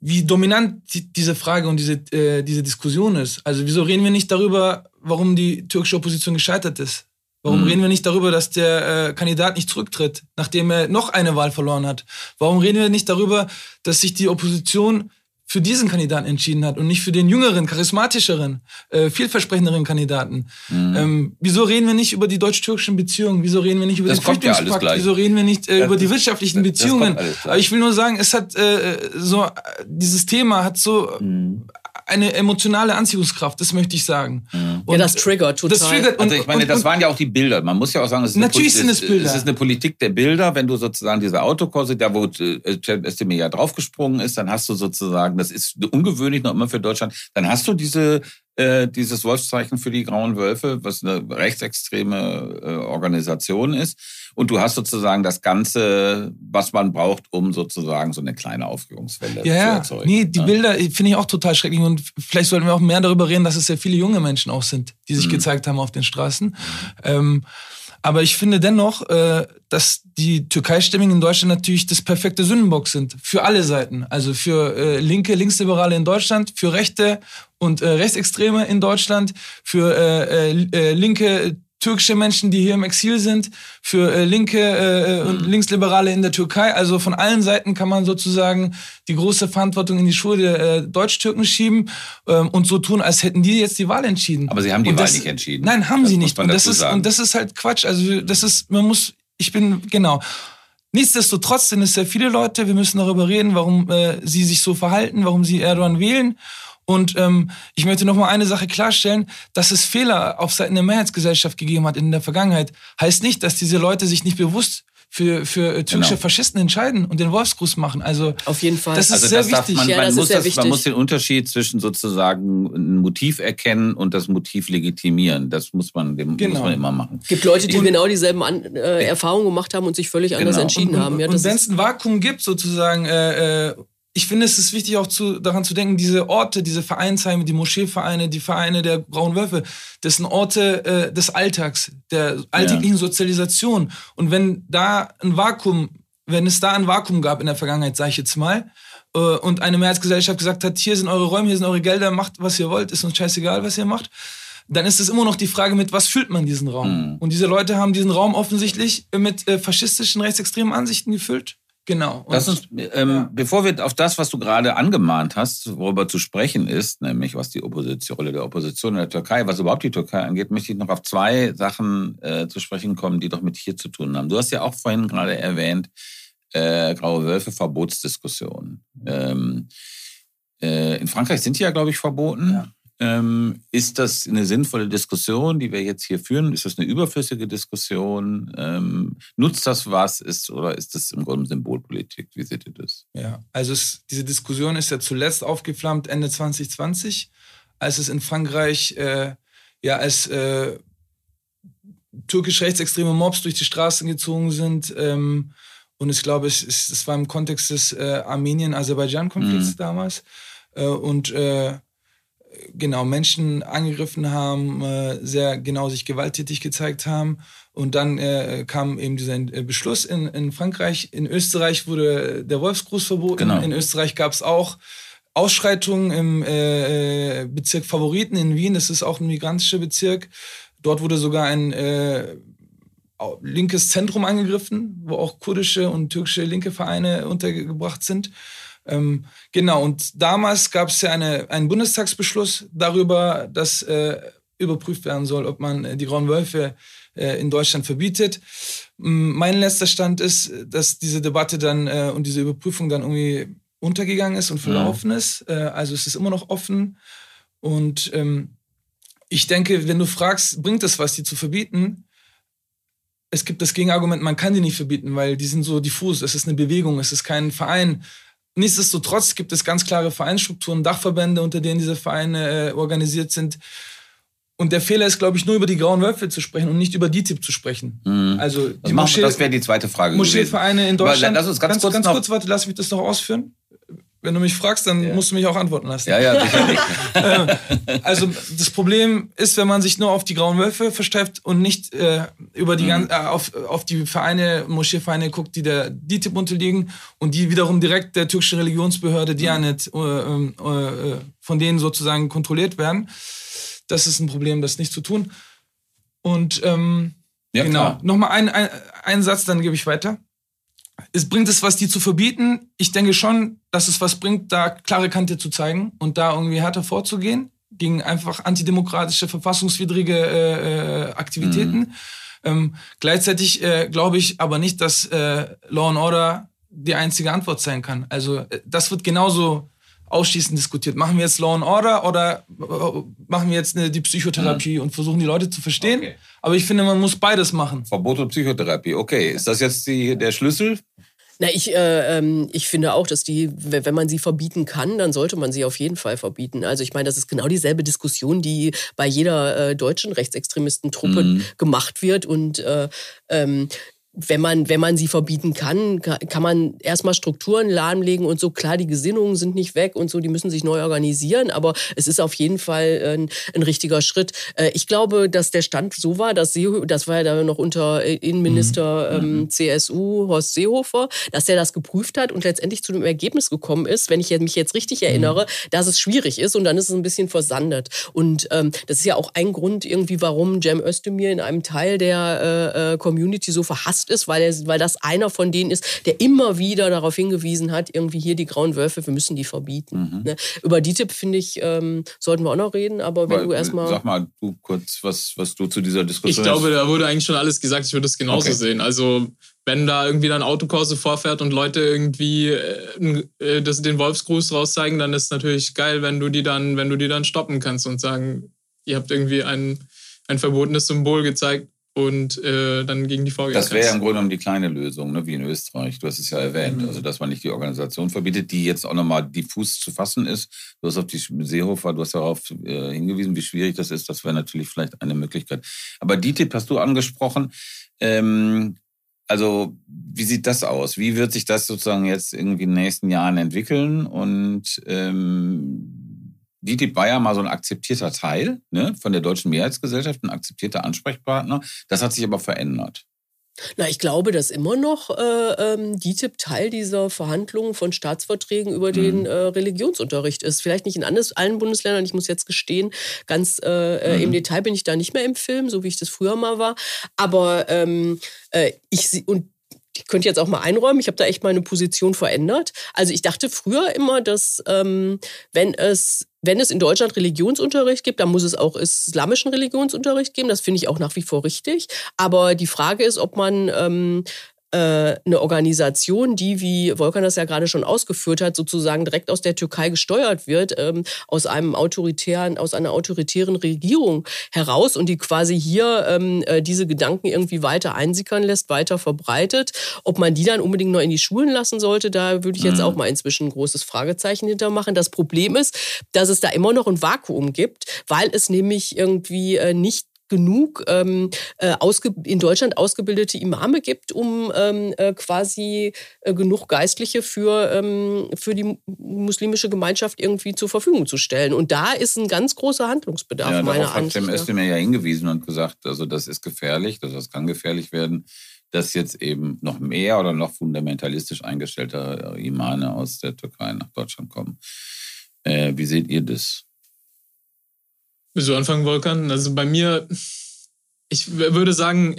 wie dominant die, diese Frage und diese, äh, diese Diskussion ist. Also wieso reden wir nicht darüber, warum die türkische Opposition gescheitert ist? Warum mhm. reden wir nicht darüber, dass der äh, Kandidat nicht zurücktritt, nachdem er noch eine Wahl verloren hat? Warum reden wir nicht darüber, dass sich die Opposition für diesen Kandidaten entschieden hat und nicht für den jüngeren, charismatischeren, äh, vielversprechenderen Kandidaten. Mhm. Ähm, wieso reden wir nicht über die deutsch-türkischen Beziehungen? Wieso reden wir nicht über das den Flüchtlingspakt? Ja wieso reden wir nicht äh, ja, über die wirtschaftlichen das, Beziehungen? Aber ich will nur sagen, es hat äh, so dieses Thema hat so mhm eine emotionale Anziehungskraft, das möchte ich sagen. Mhm. Und ja, das triggert total. Das triggert und, also ich meine, und, das waren ja auch die Bilder. Man muss ja auch sagen, es ist, natürlich eine, sind es Bilder. es ist eine Politik der Bilder. Wenn du sozusagen diese Autokurse, da wo äh, Cem Özdemir ja draufgesprungen ist, dann hast du sozusagen, das ist ungewöhnlich noch immer für Deutschland, dann hast du diese äh, dieses Wolfszeichen für die Grauen Wölfe, was eine rechtsextreme äh, Organisation ist. Und du hast sozusagen das Ganze, was man braucht, um sozusagen so eine kleine Aufregungswelle ja, zu erzeugen. Nee, die ja. Bilder finde ich auch total schrecklich. Und vielleicht sollten wir auch mehr darüber reden, dass es sehr viele junge Menschen auch sind, die sich mhm. gezeigt haben auf den Straßen. Ähm, aber ich finde dennoch, äh, dass die Türkei-Stämmigen in Deutschland natürlich das perfekte Sündenbock sind. Für alle Seiten. Also für äh, Linke, Linksliberale in Deutschland, für Rechte und äh, Rechtsextreme in Deutschland, für äh, äh, äh linke türkische Menschen, die hier im Exil sind, für äh, Linke äh, und mhm. Linksliberale in der Türkei. Also von allen Seiten kann man sozusagen die große Verantwortung in die Schuhe der äh, Deutsch-Türken schieben ähm, und so tun, als hätten die jetzt die Wahl entschieden. Aber sie haben die und Wahl nicht entschieden. Nein, haben das sie nicht. Und das, ist, und das ist halt Quatsch. Also das ist, man muss, ich bin, genau. Nichtsdestotrotz sind es sehr viele Leute. Wir müssen darüber reden, warum äh, sie sich so verhalten, warum sie Erdogan wählen. Und ähm, ich möchte noch mal eine Sache klarstellen, dass es Fehler auf Seiten der Mehrheitsgesellschaft gegeben hat in der Vergangenheit, heißt nicht, dass diese Leute sich nicht bewusst für, für äh, türkische genau. Faschisten entscheiden und den Wolfsgruß machen. Also auf jeden Fall. Das ist also sehr das wichtig. Man, ja, man, muss das, man muss den Unterschied zwischen sozusagen ein Motiv erkennen und das Motiv legitimieren. Das muss man, dem genau. muss man immer machen. Es gibt Leute, die und, genau dieselben An äh, Erfahrungen gemacht haben und sich völlig anders genau. entschieden und, haben. Ja, und wenn es ein Vakuum gibt, sozusagen äh, äh ich finde, es ist wichtig auch zu, daran zu denken, diese Orte, diese Vereinsheime, die Moscheevereine, die Vereine der Braunen Wölfe, das sind Orte äh, des Alltags, der alltäglichen ja. Sozialisation. Und wenn da ein Vakuum, wenn es da ein Vakuum gab in der Vergangenheit, sage ich jetzt mal, äh, und eine Mehrheitsgesellschaft gesagt hat, hier sind eure Räume, hier sind eure Gelder, macht, was ihr wollt, ist uns scheißegal, was ihr macht, dann ist es immer noch die Frage, mit was füllt man diesen Raum? Mhm. Und diese Leute haben diesen Raum offensichtlich mit äh, faschistischen, rechtsextremen Ansichten gefüllt. Genau. Lass uns, ähm, ja. bevor wir auf das, was du gerade angemahnt hast, worüber zu sprechen ist, nämlich was die Opposition, Rolle der Opposition in der Türkei, was überhaupt die Türkei angeht, möchte ich noch auf zwei Sachen äh, zu sprechen kommen, die doch mit hier zu tun haben. Du hast ja auch vorhin gerade erwähnt, äh, Graue Wölfe, Verbotsdiskussion. Ähm, äh, in Frankreich sind die ja, glaube ich, verboten. Ja. Ähm, ist das eine sinnvolle Diskussion, die wir jetzt hier führen? Ist das eine überflüssige Diskussion? Ähm, nutzt das was? Ist, oder ist das im Grunde Symbolpolitik? Wie seht ihr das? Ja, also es, diese Diskussion ist ja zuletzt aufgeflammt Ende 2020, als es in Frankreich äh, ja als äh, türkisch rechtsextreme Mobs durch die Straßen gezogen sind. Ähm, und ich glaube, es, es, es war im Kontext des äh, Armenien-Aserbaidschan-Konflikts mhm. damals. Äh, und äh, genau Menschen angegriffen haben, äh, sehr genau sich gewalttätig gezeigt haben. Und dann äh, kam eben dieser äh, Beschluss in, in Frankreich. In Österreich wurde der Wolfsgruß verboten. Genau. In Österreich gab es auch Ausschreitungen im äh, Bezirk Favoriten in Wien. Das ist auch ein migrantischer Bezirk. Dort wurde sogar ein äh, linkes Zentrum angegriffen, wo auch kurdische und türkische linke Vereine untergebracht sind. Ähm, genau, und damals gab es ja eine, einen Bundestagsbeschluss darüber, dass äh, überprüft werden soll, ob man äh, die Grauen Wölfe äh, in Deutschland verbietet. Mein letzter Stand ist, dass diese Debatte dann äh, und diese Überprüfung dann irgendwie untergegangen ist und verlaufen mhm. ist. Äh, also es ist immer noch offen. Und ähm, ich denke, wenn du fragst, bringt es was, die zu verbieten? Es gibt das Gegenargument, man kann die nicht verbieten, weil die sind so diffus. Es ist eine Bewegung, es ist kein Verein. Nichtsdestotrotz gibt es ganz klare Vereinsstrukturen, Dachverbände, unter denen diese Vereine äh, organisiert sind. Und der Fehler ist, glaube ich, nur über die Grauen Wölfe zu sprechen und nicht über DTIP zu sprechen. Mhm. Also die Moschee, das wäre die zweite Frage. Moscheevereine in Deutschland. lass uns ganz, ganz, kurz, ganz kurz, warte, lass mich das noch ausführen. Wenn du mich fragst, dann ja. musst du mich auch antworten lassen. Ja, ja, sicherlich. Äh, also das Problem ist, wenn man sich nur auf die Grauen Wölfe versteift und nicht äh, über die mhm. äh, auf, auf die Vereine, Moscheevereine guckt, die der DITIB unterliegen und die wiederum direkt der türkischen Religionsbehörde Dianet mhm. äh, ähm, äh, von denen sozusagen kontrolliert werden. Das ist ein Problem, das nicht zu tun. Und ähm, ja, genau, nochmal ein, ein, ein Satz, dann gebe ich weiter es bringt es was, die zu verbieten? Ich denke schon, dass es was bringt, da klare Kante zu zeigen und da irgendwie härter vorzugehen gegen einfach antidemokratische, verfassungswidrige äh, äh, Aktivitäten. Mhm. Ähm, gleichzeitig äh, glaube ich aber nicht, dass äh, Law and Order die einzige Antwort sein kann. Also äh, das wird genauso ausschließend diskutiert. Machen wir jetzt Law and Order oder äh, machen wir jetzt eine, die Psychotherapie mhm. und versuchen die Leute zu verstehen? Okay. Aber ich finde, man muss beides machen. Verbot und Psychotherapie, okay. Ist das jetzt die, der Schlüssel? Na, ich, äh, ähm, ich finde auch, dass die, wenn man sie verbieten kann, dann sollte man sie auf jeden Fall verbieten. Also ich meine, das ist genau dieselbe Diskussion, die bei jeder äh, deutschen Rechtsextremistentruppe mhm. gemacht wird. Und äh, ähm, wenn man, wenn man sie verbieten kann, kann man erstmal Strukturen lahmlegen und so. Klar, die Gesinnungen sind nicht weg und so, die müssen sich neu organisieren, aber es ist auf jeden Fall ein, ein richtiger Schritt. Äh, ich glaube, dass der Stand so war, dass See, das war ja da noch unter Innenminister mhm. ähm, mhm. CSU Horst Seehofer, dass er das geprüft hat und letztendlich zu dem Ergebnis gekommen ist, wenn ich mich jetzt richtig mhm. erinnere, mhm. dass es schwierig ist und dann ist es ein bisschen versandet. Und ähm, das ist ja auch ein Grund irgendwie, warum Cem Özdemir in einem Teil der äh, äh Community so verhasst Arzt ist, weil, er, weil das einer von denen ist, der immer wieder darauf hingewiesen hat, irgendwie hier die grauen Wölfe, wir müssen die verbieten. Mhm. Ne? Über DITIB, finde ich, ähm, sollten wir auch noch reden, aber wenn weil, du erstmal. Sag mal, du kurz, was, was du zu dieser Diskussion Ich glaube, da wurde eigentlich schon alles gesagt, ich würde es genauso okay. sehen. Also wenn da irgendwie dann Autokurse vorfährt und Leute irgendwie äh, äh, das, den Wolfsgruß rauszeigen, dann ist es natürlich geil, wenn du die dann, wenn du die dann stoppen kannst und sagen, ihr habt irgendwie ein, ein verbotenes Symbol gezeigt, und äh, dann gegen die vorgehen Das wäre ja im Grunde genommen die kleine Lösung, ne, wie in Österreich. Du hast es ja erwähnt. Mhm. Also, dass man nicht die Organisation verbietet, die jetzt auch nochmal diffus zu fassen ist. Du hast auf die Seehofer, du hast darauf äh, hingewiesen, wie schwierig das ist. Das wäre natürlich vielleicht eine Möglichkeit. Aber DITIB hast du angesprochen. Ähm, also, wie sieht das aus? Wie wird sich das sozusagen jetzt irgendwie in den nächsten Jahren entwickeln? Und ähm, DITIB war ja mal so ein akzeptierter Teil ne, von der Deutschen Mehrheitsgesellschaft, ein akzeptierter Ansprechpartner. Das hat sich aber verändert. Na, ich glaube, dass immer noch äh, ähm, DITIB Teil dieser Verhandlungen von Staatsverträgen über mhm. den äh, Religionsunterricht ist. Vielleicht nicht in alles, allen Bundesländern, ich muss jetzt gestehen, ganz äh, äh, mhm. im Detail bin ich da nicht mehr im Film, so wie ich das früher mal war. Aber ähm, äh, ich und ich könnte jetzt auch mal einräumen, ich habe da echt meine Position verändert. Also ich dachte früher immer, dass ähm, wenn es wenn es in Deutschland Religionsunterricht gibt, dann muss es auch islamischen Religionsunterricht geben. Das finde ich auch nach wie vor richtig. Aber die Frage ist, ob man ähm, äh, eine Organisation, die, wie Volkan das ja gerade schon ausgeführt hat, sozusagen direkt aus der Türkei gesteuert wird, ähm, aus einem autoritären, aus einer autoritären Regierung heraus und die quasi hier ähm, äh, diese Gedanken irgendwie weiter einsickern lässt, weiter verbreitet. Ob man die dann unbedingt noch in die Schulen lassen sollte, da würde ich jetzt mhm. auch mal inzwischen ein großes Fragezeichen hintermachen. Das Problem ist, dass es da immer noch ein Vakuum gibt, weil es nämlich irgendwie äh, nicht genug ähm, äh, in Deutschland ausgebildete Imame gibt, um ähm, äh, quasi äh, genug Geistliche für, ähm, für die muslimische Gemeinschaft irgendwie zur Verfügung zu stellen. Und da ist ein ganz großer Handlungsbedarf ja, meiner Ansicht nach. Hat dem Özdemir ja hingewiesen und gesagt, also das ist gefährlich, also das kann gefährlich werden, dass jetzt eben noch mehr oder noch fundamentalistisch eingestellte Imame aus der Türkei nach Deutschland kommen. Äh, wie seht ihr das? Willst du anfangen, Volkan? Also bei mir, ich würde sagen,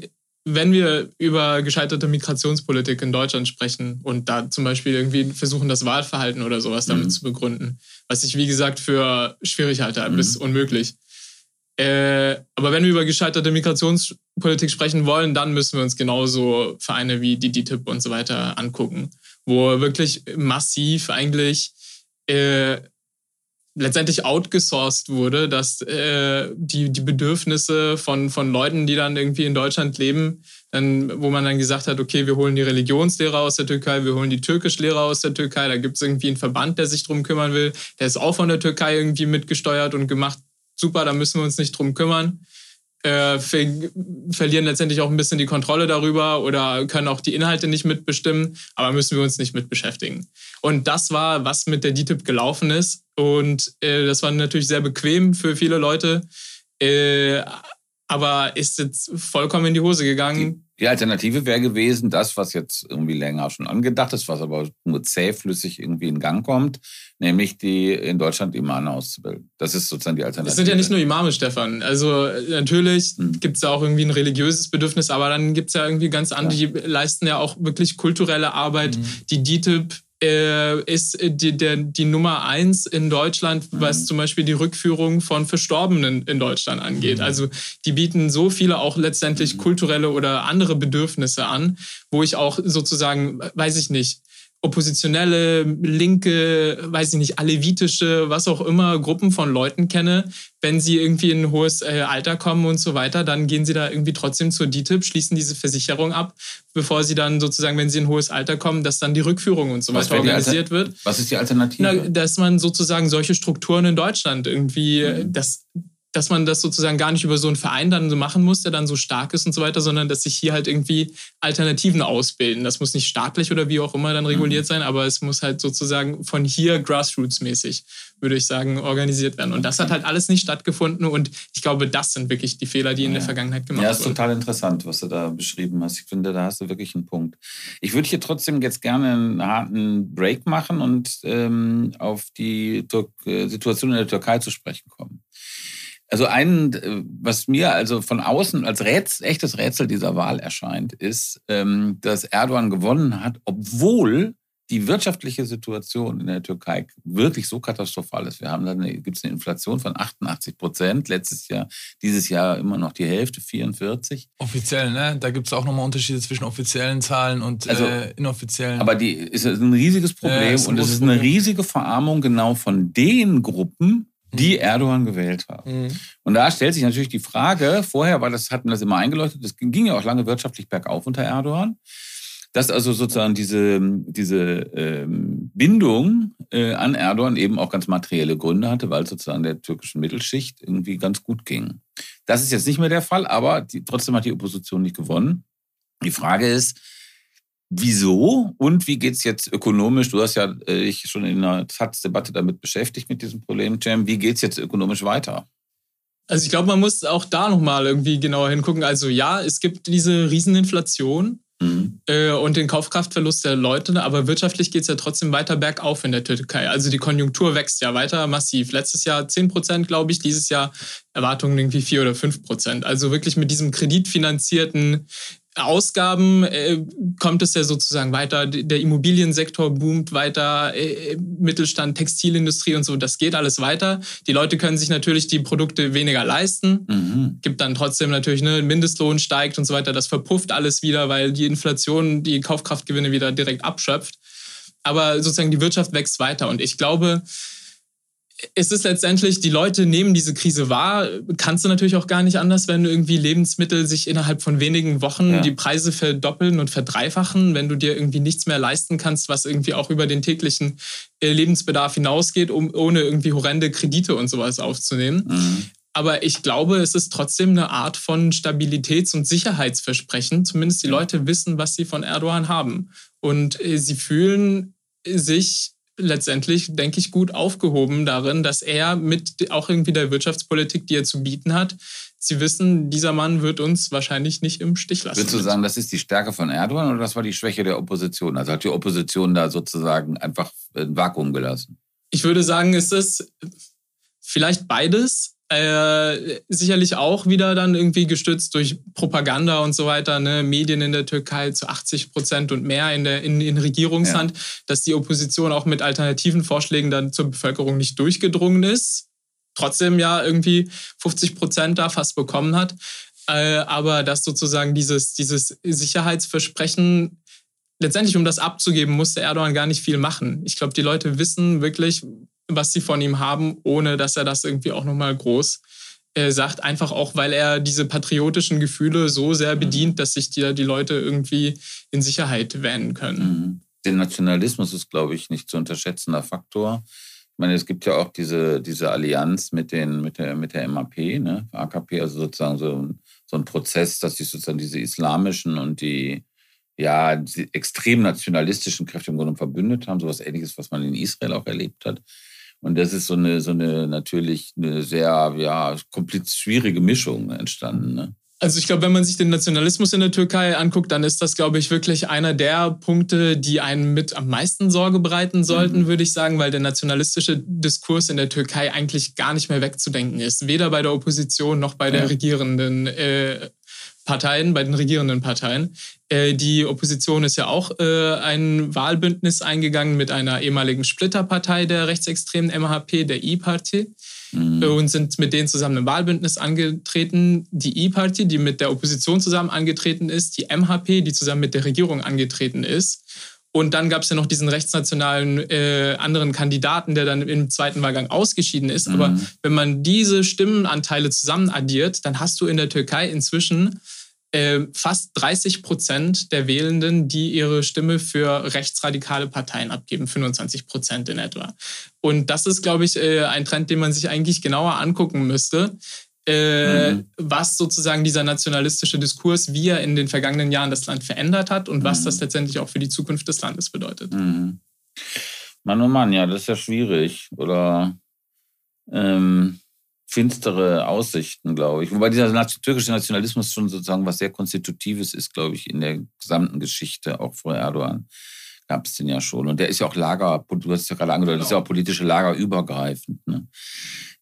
wenn wir über gescheiterte Migrationspolitik in Deutschland sprechen und da zum Beispiel irgendwie versuchen, das Wahlverhalten oder sowas damit mhm. zu begründen, was ich wie gesagt für schwierig halte, mhm. bis unmöglich. Äh, aber wenn wir über gescheiterte Migrationspolitik sprechen wollen, dann müssen wir uns genauso Vereine wie die DTIP und so weiter angucken, wo wirklich massiv eigentlich äh, letztendlich outgesourced wurde, dass äh, die, die Bedürfnisse von, von Leuten, die dann irgendwie in Deutschland leben, dann, wo man dann gesagt hat, okay, wir holen die Religionslehrer aus der Türkei, wir holen die Türkischlehrer aus der Türkei, da gibt es irgendwie einen Verband, der sich drum kümmern will, der ist auch von der Türkei irgendwie mitgesteuert und gemacht, super, da müssen wir uns nicht drum kümmern äh, ver verlieren letztendlich auch ein bisschen die Kontrolle darüber oder können auch die Inhalte nicht mitbestimmen, aber müssen wir uns nicht mit beschäftigen. Und das war, was mit der DTIP gelaufen ist. Und äh, das war natürlich sehr bequem für viele Leute. Äh, aber ist jetzt vollkommen in die Hose gegangen. Die, Alternative wäre gewesen, das, was jetzt irgendwie länger schon angedacht ist, was aber nur zähflüssig irgendwie in Gang kommt, nämlich die in Deutschland Imame auszubilden. Das ist sozusagen die Alternative. Es sind ja nicht nur Imame, Stefan. Also natürlich hm. gibt es ja auch irgendwie ein religiöses Bedürfnis, aber dann gibt es ja irgendwie ganz andere, die leisten ja auch wirklich kulturelle Arbeit. Hm. Die DITIB äh, ist die, der, die Nummer eins in Deutschland, was mhm. zum Beispiel die Rückführung von Verstorbenen in Deutschland angeht. Mhm. Also die bieten so viele auch letztendlich mhm. kulturelle oder andere Bedürfnisse an, wo ich auch sozusagen, weiß ich nicht, oppositionelle, linke, weiß ich nicht, alevitische, was auch immer, Gruppen von Leuten kenne. Wenn sie irgendwie in ein hohes äh, Alter kommen und so weiter, dann gehen sie da irgendwie trotzdem zur DTIP, schließen diese Versicherung ab, bevor sie dann sozusagen, wenn sie in ein hohes Alter kommen, dass dann die Rückführung und so weiter organisiert wird. Was ist die Alternative? Na, dass man sozusagen solche Strukturen in Deutschland irgendwie, mhm. das dass man das sozusagen gar nicht über so einen Verein dann so machen muss, der dann so stark ist und so weiter, sondern dass sich hier halt irgendwie Alternativen ausbilden. Das muss nicht staatlich oder wie auch immer dann reguliert mhm. sein, aber es muss halt sozusagen von hier grassroots-mäßig, würde ich sagen, organisiert werden. Und das hat halt alles nicht stattgefunden und ich glaube, das sind wirklich die Fehler, die in der Vergangenheit gemacht wurden. Ja, ist total interessant, was du da beschrieben hast. Ich finde, da hast du wirklich einen Punkt. Ich würde hier trotzdem jetzt gerne einen harten Break machen und ähm, auf die Tur äh, Situation in der Türkei zu sprechen kommen. Also ein, äh, was mir also von außen als Rätsel, echtes Rätsel dieser Wahl erscheint, ist, ähm, dass Erdogan gewonnen hat, obwohl die wirtschaftliche Situation in der Türkei wirklich so katastrophal ist. Wir haben da gibt es eine Inflation von 88 Prozent. Letztes Jahr, dieses Jahr immer noch die Hälfte, 44. Offiziell, ne? Da gibt es auch nochmal Unterschiede zwischen offiziellen Zahlen und also, äh, inoffiziellen. Aber die ist ein riesiges Problem ja, und es ist eine riesige Verarmung genau von den Gruppen, die Erdogan gewählt haben. Mhm. Und da stellt sich natürlich die Frage, vorher war das, hatten das immer eingeleuchtet, das ging ja auch lange wirtschaftlich bergauf unter Erdogan, dass also sozusagen diese, diese ähm, Bindung äh, an Erdogan eben auch ganz materielle Gründe hatte, weil sozusagen der türkischen Mittelschicht irgendwie ganz gut ging. Das ist jetzt nicht mehr der Fall, aber die, trotzdem hat die Opposition nicht gewonnen. Die Frage ist, Wieso und wie geht es jetzt ökonomisch? Du hast ja äh, dich schon in einer Taz-Debatte damit beschäftigt, mit diesem Problem, Jam. Wie geht es jetzt ökonomisch weiter? Also ich glaube, man muss auch da nochmal irgendwie genauer hingucken. Also ja, es gibt diese Rieseninflation mhm. äh, und den Kaufkraftverlust der Leute, aber wirtschaftlich geht es ja trotzdem weiter bergauf in der Türkei. Also die Konjunktur wächst ja weiter massiv. Letztes Jahr 10 Prozent, glaube ich, dieses Jahr Erwartungen irgendwie 4 oder 5 Prozent. Also wirklich mit diesem kreditfinanzierten Ausgaben äh, kommt es ja sozusagen weiter. Der Immobiliensektor boomt weiter, äh, Mittelstand, Textilindustrie und so, das geht alles weiter. Die Leute können sich natürlich die Produkte weniger leisten. Mhm. Gibt dann trotzdem natürlich, ne, Mindestlohn steigt und so weiter. Das verpufft alles wieder, weil die Inflation die Kaufkraftgewinne wieder direkt abschöpft. Aber sozusagen die Wirtschaft wächst weiter. Und ich glaube, es ist letztendlich, die Leute nehmen diese Krise wahr. Kannst du natürlich auch gar nicht anders, wenn irgendwie Lebensmittel sich innerhalb von wenigen Wochen ja. die Preise verdoppeln und verdreifachen, wenn du dir irgendwie nichts mehr leisten kannst, was irgendwie auch über den täglichen äh, Lebensbedarf hinausgeht, um ohne irgendwie horrende Kredite und sowas aufzunehmen. Mhm. Aber ich glaube, es ist trotzdem eine Art von Stabilitäts- und Sicherheitsversprechen. Zumindest die Leute wissen, was sie von Erdogan haben. Und äh, sie fühlen sich letztendlich, denke ich, gut aufgehoben darin, dass er mit auch irgendwie der Wirtschaftspolitik, die er zu bieten hat, sie wissen, dieser Mann wird uns wahrscheinlich nicht im Stich lassen. Würdest du sagen, das ist die Stärke von Erdogan oder das war die Schwäche der Opposition? Also hat die Opposition da sozusagen einfach ein Vakuum gelassen? Ich würde sagen, es ist vielleicht beides. Äh, sicherlich auch wieder dann irgendwie gestützt durch Propaganda und so weiter, ne? Medien in der Türkei zu 80 Prozent und mehr in, der, in, in Regierungshand, ja. dass die Opposition auch mit alternativen Vorschlägen dann zur Bevölkerung nicht durchgedrungen ist. Trotzdem ja irgendwie 50 Prozent da fast bekommen hat. Äh, aber dass sozusagen dieses, dieses Sicherheitsversprechen letztendlich, um das abzugeben, musste Erdogan gar nicht viel machen. Ich glaube, die Leute wissen wirklich, was sie von ihm haben, ohne dass er das irgendwie auch nochmal groß äh, sagt. Einfach auch, weil er diese patriotischen Gefühle so sehr mhm. bedient, dass sich die, die Leute irgendwie in Sicherheit wähnen können. Mhm. Der Nationalismus ist, glaube ich, nicht zu unterschätzender Faktor. Ich meine, es gibt ja auch diese, diese Allianz mit, den, mit, der, mit der MAP, ne? AKP, also sozusagen so ein, so ein Prozess, dass sich sozusagen diese islamischen und die, ja, die extrem nationalistischen Kräfte im Grunde verbündet haben. So etwas Ähnliches, was man in Israel auch erlebt hat. Und das ist so eine, so eine natürlich eine sehr ja, kompliziert schwierige Mischung entstanden. Ne? Also ich glaube, wenn man sich den Nationalismus in der Türkei anguckt, dann ist das, glaube ich, wirklich einer der Punkte, die einen mit am meisten Sorge bereiten sollten, mhm. würde ich sagen, weil der nationalistische Diskurs in der Türkei eigentlich gar nicht mehr wegzudenken ist. Weder bei der Opposition noch bei der regierenden äh, Parteien, bei den regierenden Parteien. Äh, die Opposition ist ja auch äh, ein Wahlbündnis eingegangen mit einer ehemaligen Splitterpartei der rechtsextremen MHP, der E-Party. Mhm. Äh, und sind mit denen zusammen ein Wahlbündnis angetreten. Die E-Party, die mit der Opposition zusammen angetreten ist, die MHP, die zusammen mit der Regierung angetreten ist. Und dann gab es ja noch diesen rechtsnationalen äh, anderen Kandidaten, der dann im zweiten Wahlgang ausgeschieden ist. Mhm. Aber wenn man diese Stimmenanteile zusammen addiert, dann hast du in der Türkei inzwischen äh, fast 30 Prozent der Wählenden, die ihre Stimme für rechtsradikale Parteien abgeben, 25 Prozent in etwa. Und das ist, glaube ich, äh, ein Trend, den man sich eigentlich genauer angucken müsste. Äh, mhm. was sozusagen dieser nationalistische Diskurs, wie er in den vergangenen Jahren das Land verändert hat und mhm. was das letztendlich auch für die Zukunft des Landes bedeutet. Mhm. Mann, oh Mann, ja, das ist ja schwierig. Oder ähm, finstere Aussichten, glaube ich. Wobei dieser türkische Nationalismus schon sozusagen was sehr Konstitutives ist, glaube ich, in der gesamten Geschichte, auch vor Erdogan gab es den ja schon. Und der ist ja auch Lager, du hast ja gerade angedeutet, genau. ist ja auch politische Lager übergreifend. Ne?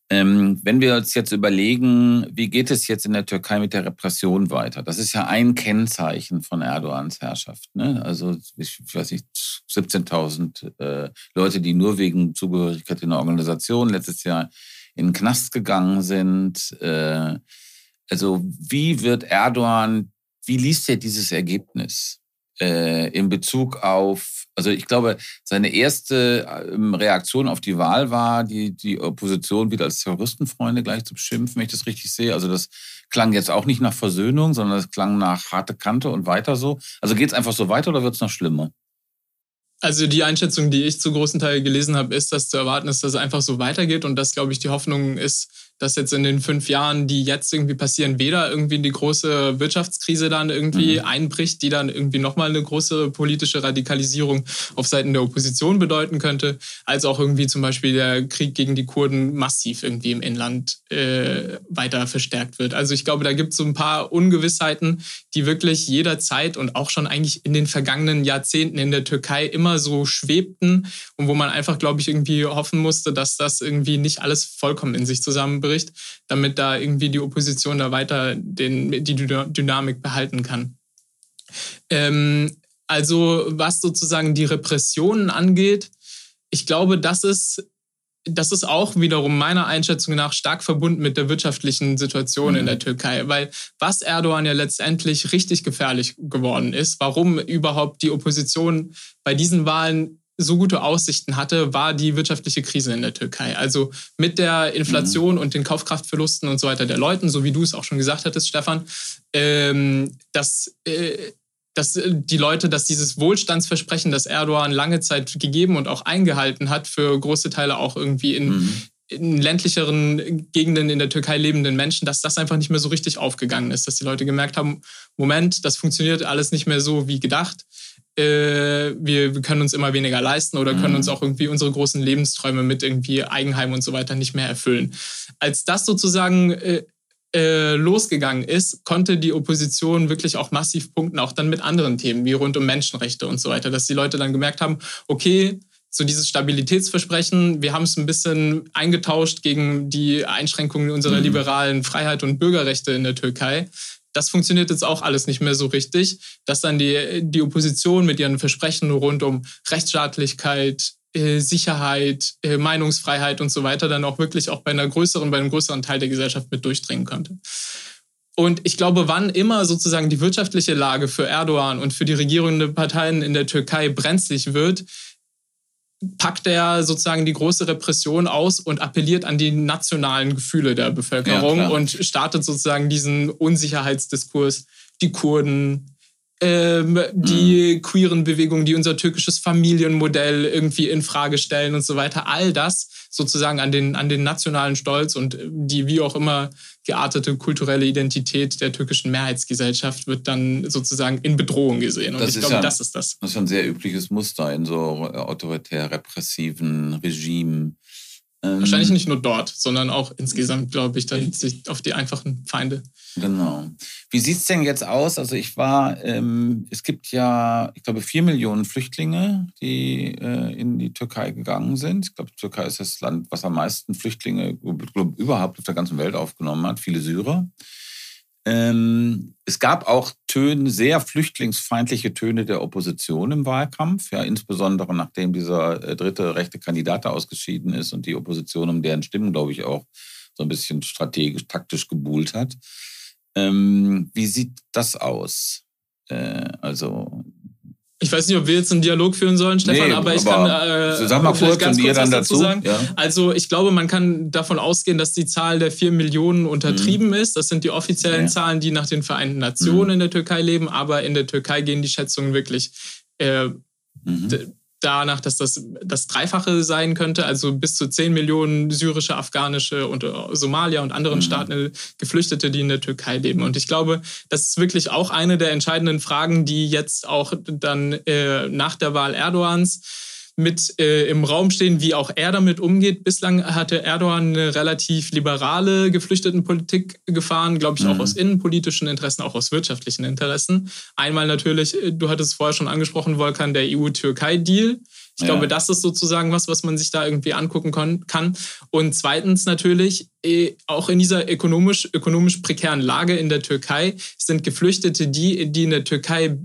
Ähm, wenn wir uns jetzt überlegen, wie geht es jetzt in der Türkei mit der Repression weiter? Das ist ja ein Kennzeichen von Erdogans Herrschaft. Ne? Also, ich weiß nicht, 17.000 äh, Leute, die nur wegen Zugehörigkeit in der Organisation letztes Jahr in den Knast gegangen sind. Äh, also wie wird Erdogan, wie liest er dieses Ergebnis äh, in Bezug auf, also ich glaube, seine erste ähm, Reaktion auf die Wahl war, die, die Opposition wieder als Terroristenfreunde gleich zu beschimpfen, wenn ich das richtig sehe. Also das klang jetzt auch nicht nach Versöhnung, sondern es klang nach harte Kante und weiter so. Also geht es einfach so weiter oder wird es noch schlimmer? Also die Einschätzung, die ich zu großen Teil gelesen habe, ist, dass zu erwarten ist, dass es einfach so weitergeht und dass, glaube ich, die Hoffnung ist, dass jetzt in den fünf Jahren, die jetzt irgendwie passieren, weder irgendwie die große Wirtschaftskrise dann irgendwie mhm. einbricht, die dann irgendwie nochmal eine große politische Radikalisierung auf Seiten der Opposition bedeuten könnte, als auch irgendwie zum Beispiel der Krieg gegen die Kurden massiv irgendwie im Inland äh, weiter verstärkt wird. Also ich glaube, da gibt es so ein paar Ungewissheiten, die wirklich jederzeit und auch schon eigentlich in den vergangenen Jahrzehnten in der Türkei immer so schwebten und wo man einfach, glaube ich, irgendwie hoffen musste, dass das irgendwie nicht alles vollkommen in sich zusammen zusammenbricht, damit da irgendwie die Opposition da weiter den, die Dynamik behalten kann. Ähm, also was sozusagen die Repressionen angeht, ich glaube, das ist das ist auch wiederum meiner Einschätzung nach stark verbunden mit der wirtschaftlichen Situation mhm. in der Türkei, weil was Erdogan ja letztendlich richtig gefährlich geworden ist, warum überhaupt die Opposition bei diesen Wahlen so gute Aussichten hatte, war die wirtschaftliche Krise in der Türkei. Also mit der Inflation mhm. und den Kaufkraftverlusten und so weiter der Leuten, so wie du es auch schon gesagt hattest, Stefan, ähm, dass äh, dass äh, die Leute, dass dieses Wohlstandsversprechen, das Erdogan lange Zeit gegeben und auch eingehalten hat, für große Teile auch irgendwie in, mhm. in ländlicheren Gegenden in der Türkei lebenden Menschen, dass das einfach nicht mehr so richtig aufgegangen ist, dass die Leute gemerkt haben, Moment, das funktioniert alles nicht mehr so wie gedacht. Äh, wir, wir, können uns immer weniger leisten oder können mhm. uns auch irgendwie unsere großen Lebensträume mit irgendwie Eigenheim und so weiter nicht mehr erfüllen. Als das sozusagen äh, äh, losgegangen ist, konnte die Opposition wirklich auch massiv punkten, auch dann mit anderen Themen wie rund um Menschenrechte und so weiter, dass die Leute dann gemerkt haben, okay, so dieses Stabilitätsversprechen, wir haben es ein bisschen eingetauscht gegen die Einschränkungen unserer mhm. liberalen Freiheit und Bürgerrechte in der Türkei. Das funktioniert jetzt auch alles nicht mehr so richtig, dass dann die, die Opposition mit ihren Versprechen rund um Rechtsstaatlichkeit, äh, Sicherheit, äh, Meinungsfreiheit und so weiter dann auch wirklich auch bei einer größeren, bei einem größeren Teil der Gesellschaft mit durchdringen konnte. Und ich glaube, wann immer sozusagen die wirtschaftliche Lage für Erdogan und für die regierenden Parteien in der Türkei brenzlig wird, packt er sozusagen die große Repression aus und appelliert an die nationalen Gefühle der Bevölkerung ja, und startet sozusagen diesen Unsicherheitsdiskurs. Die Kurden, ähm, die mhm. queeren Bewegungen, die unser türkisches Familienmodell irgendwie in Frage stellen und so weiter. All das sozusagen an den, an den nationalen Stolz und die wie auch immer geartete kulturelle Identität der türkischen Mehrheitsgesellschaft wird dann sozusagen in Bedrohung gesehen. Und das ich glaube, ja, das ist das. Das ist ein sehr übliches Muster in so autoritär repressiven Regimen. Wahrscheinlich ähm, nicht nur dort, sondern auch insgesamt, glaube ich, dann auf die einfachen Feinde. Genau. Wie sieht es denn jetzt aus? Also ich war, ähm, es gibt ja, ich glaube, vier Millionen Flüchtlinge, die äh, in die Türkei gegangen sind. Ich glaube, die Türkei ist das Land, was am meisten Flüchtlinge überhaupt auf der ganzen Welt aufgenommen hat, viele Syrer. Ähm, es gab auch Töne, sehr flüchtlingsfeindliche Töne der Opposition im Wahlkampf, ja, insbesondere nachdem dieser äh, dritte rechte Kandidat ausgeschieden ist und die Opposition um deren Stimmen, glaube ich, auch so ein bisschen strategisch, taktisch gebuhlt hat. Ähm, wie sieht das aus? Äh, also ich weiß nicht, ob wir jetzt einen Dialog führen sollen, Stefan, nee, aber ich aber kann äh, sag mal kurz ganz und ihr dann dazu sagen. Ja. Also ich glaube, man kann davon ausgehen, dass die Zahl der vier Millionen untertrieben mhm. ist. Das sind die offiziellen ja. Zahlen, die nach den Vereinten Nationen mhm. in der Türkei leben, aber in der Türkei gehen die Schätzungen wirklich äh, mhm danach, dass das das Dreifache sein könnte, also bis zu 10 Millionen syrische, afghanische und äh, Somalia und anderen mhm. Staaten äh, Geflüchtete, die in der Türkei leben. Und ich glaube, das ist wirklich auch eine der entscheidenden Fragen, die jetzt auch dann äh, nach der Wahl Erdogans mit äh, im Raum stehen, wie auch er damit umgeht. Bislang hatte Erdogan eine relativ liberale Geflüchtetenpolitik gefahren, glaube ich, mhm. auch aus innenpolitischen Interessen, auch aus wirtschaftlichen Interessen. Einmal natürlich, äh, du hattest es vorher schon angesprochen, Volkan, der EU-Türkei-Deal. Ich ja. glaube, das ist sozusagen was, was man sich da irgendwie angucken kann. Und zweitens natürlich, äh, auch in dieser ökonomisch, ökonomisch prekären Lage in der Türkei sind Geflüchtete die, die in der Türkei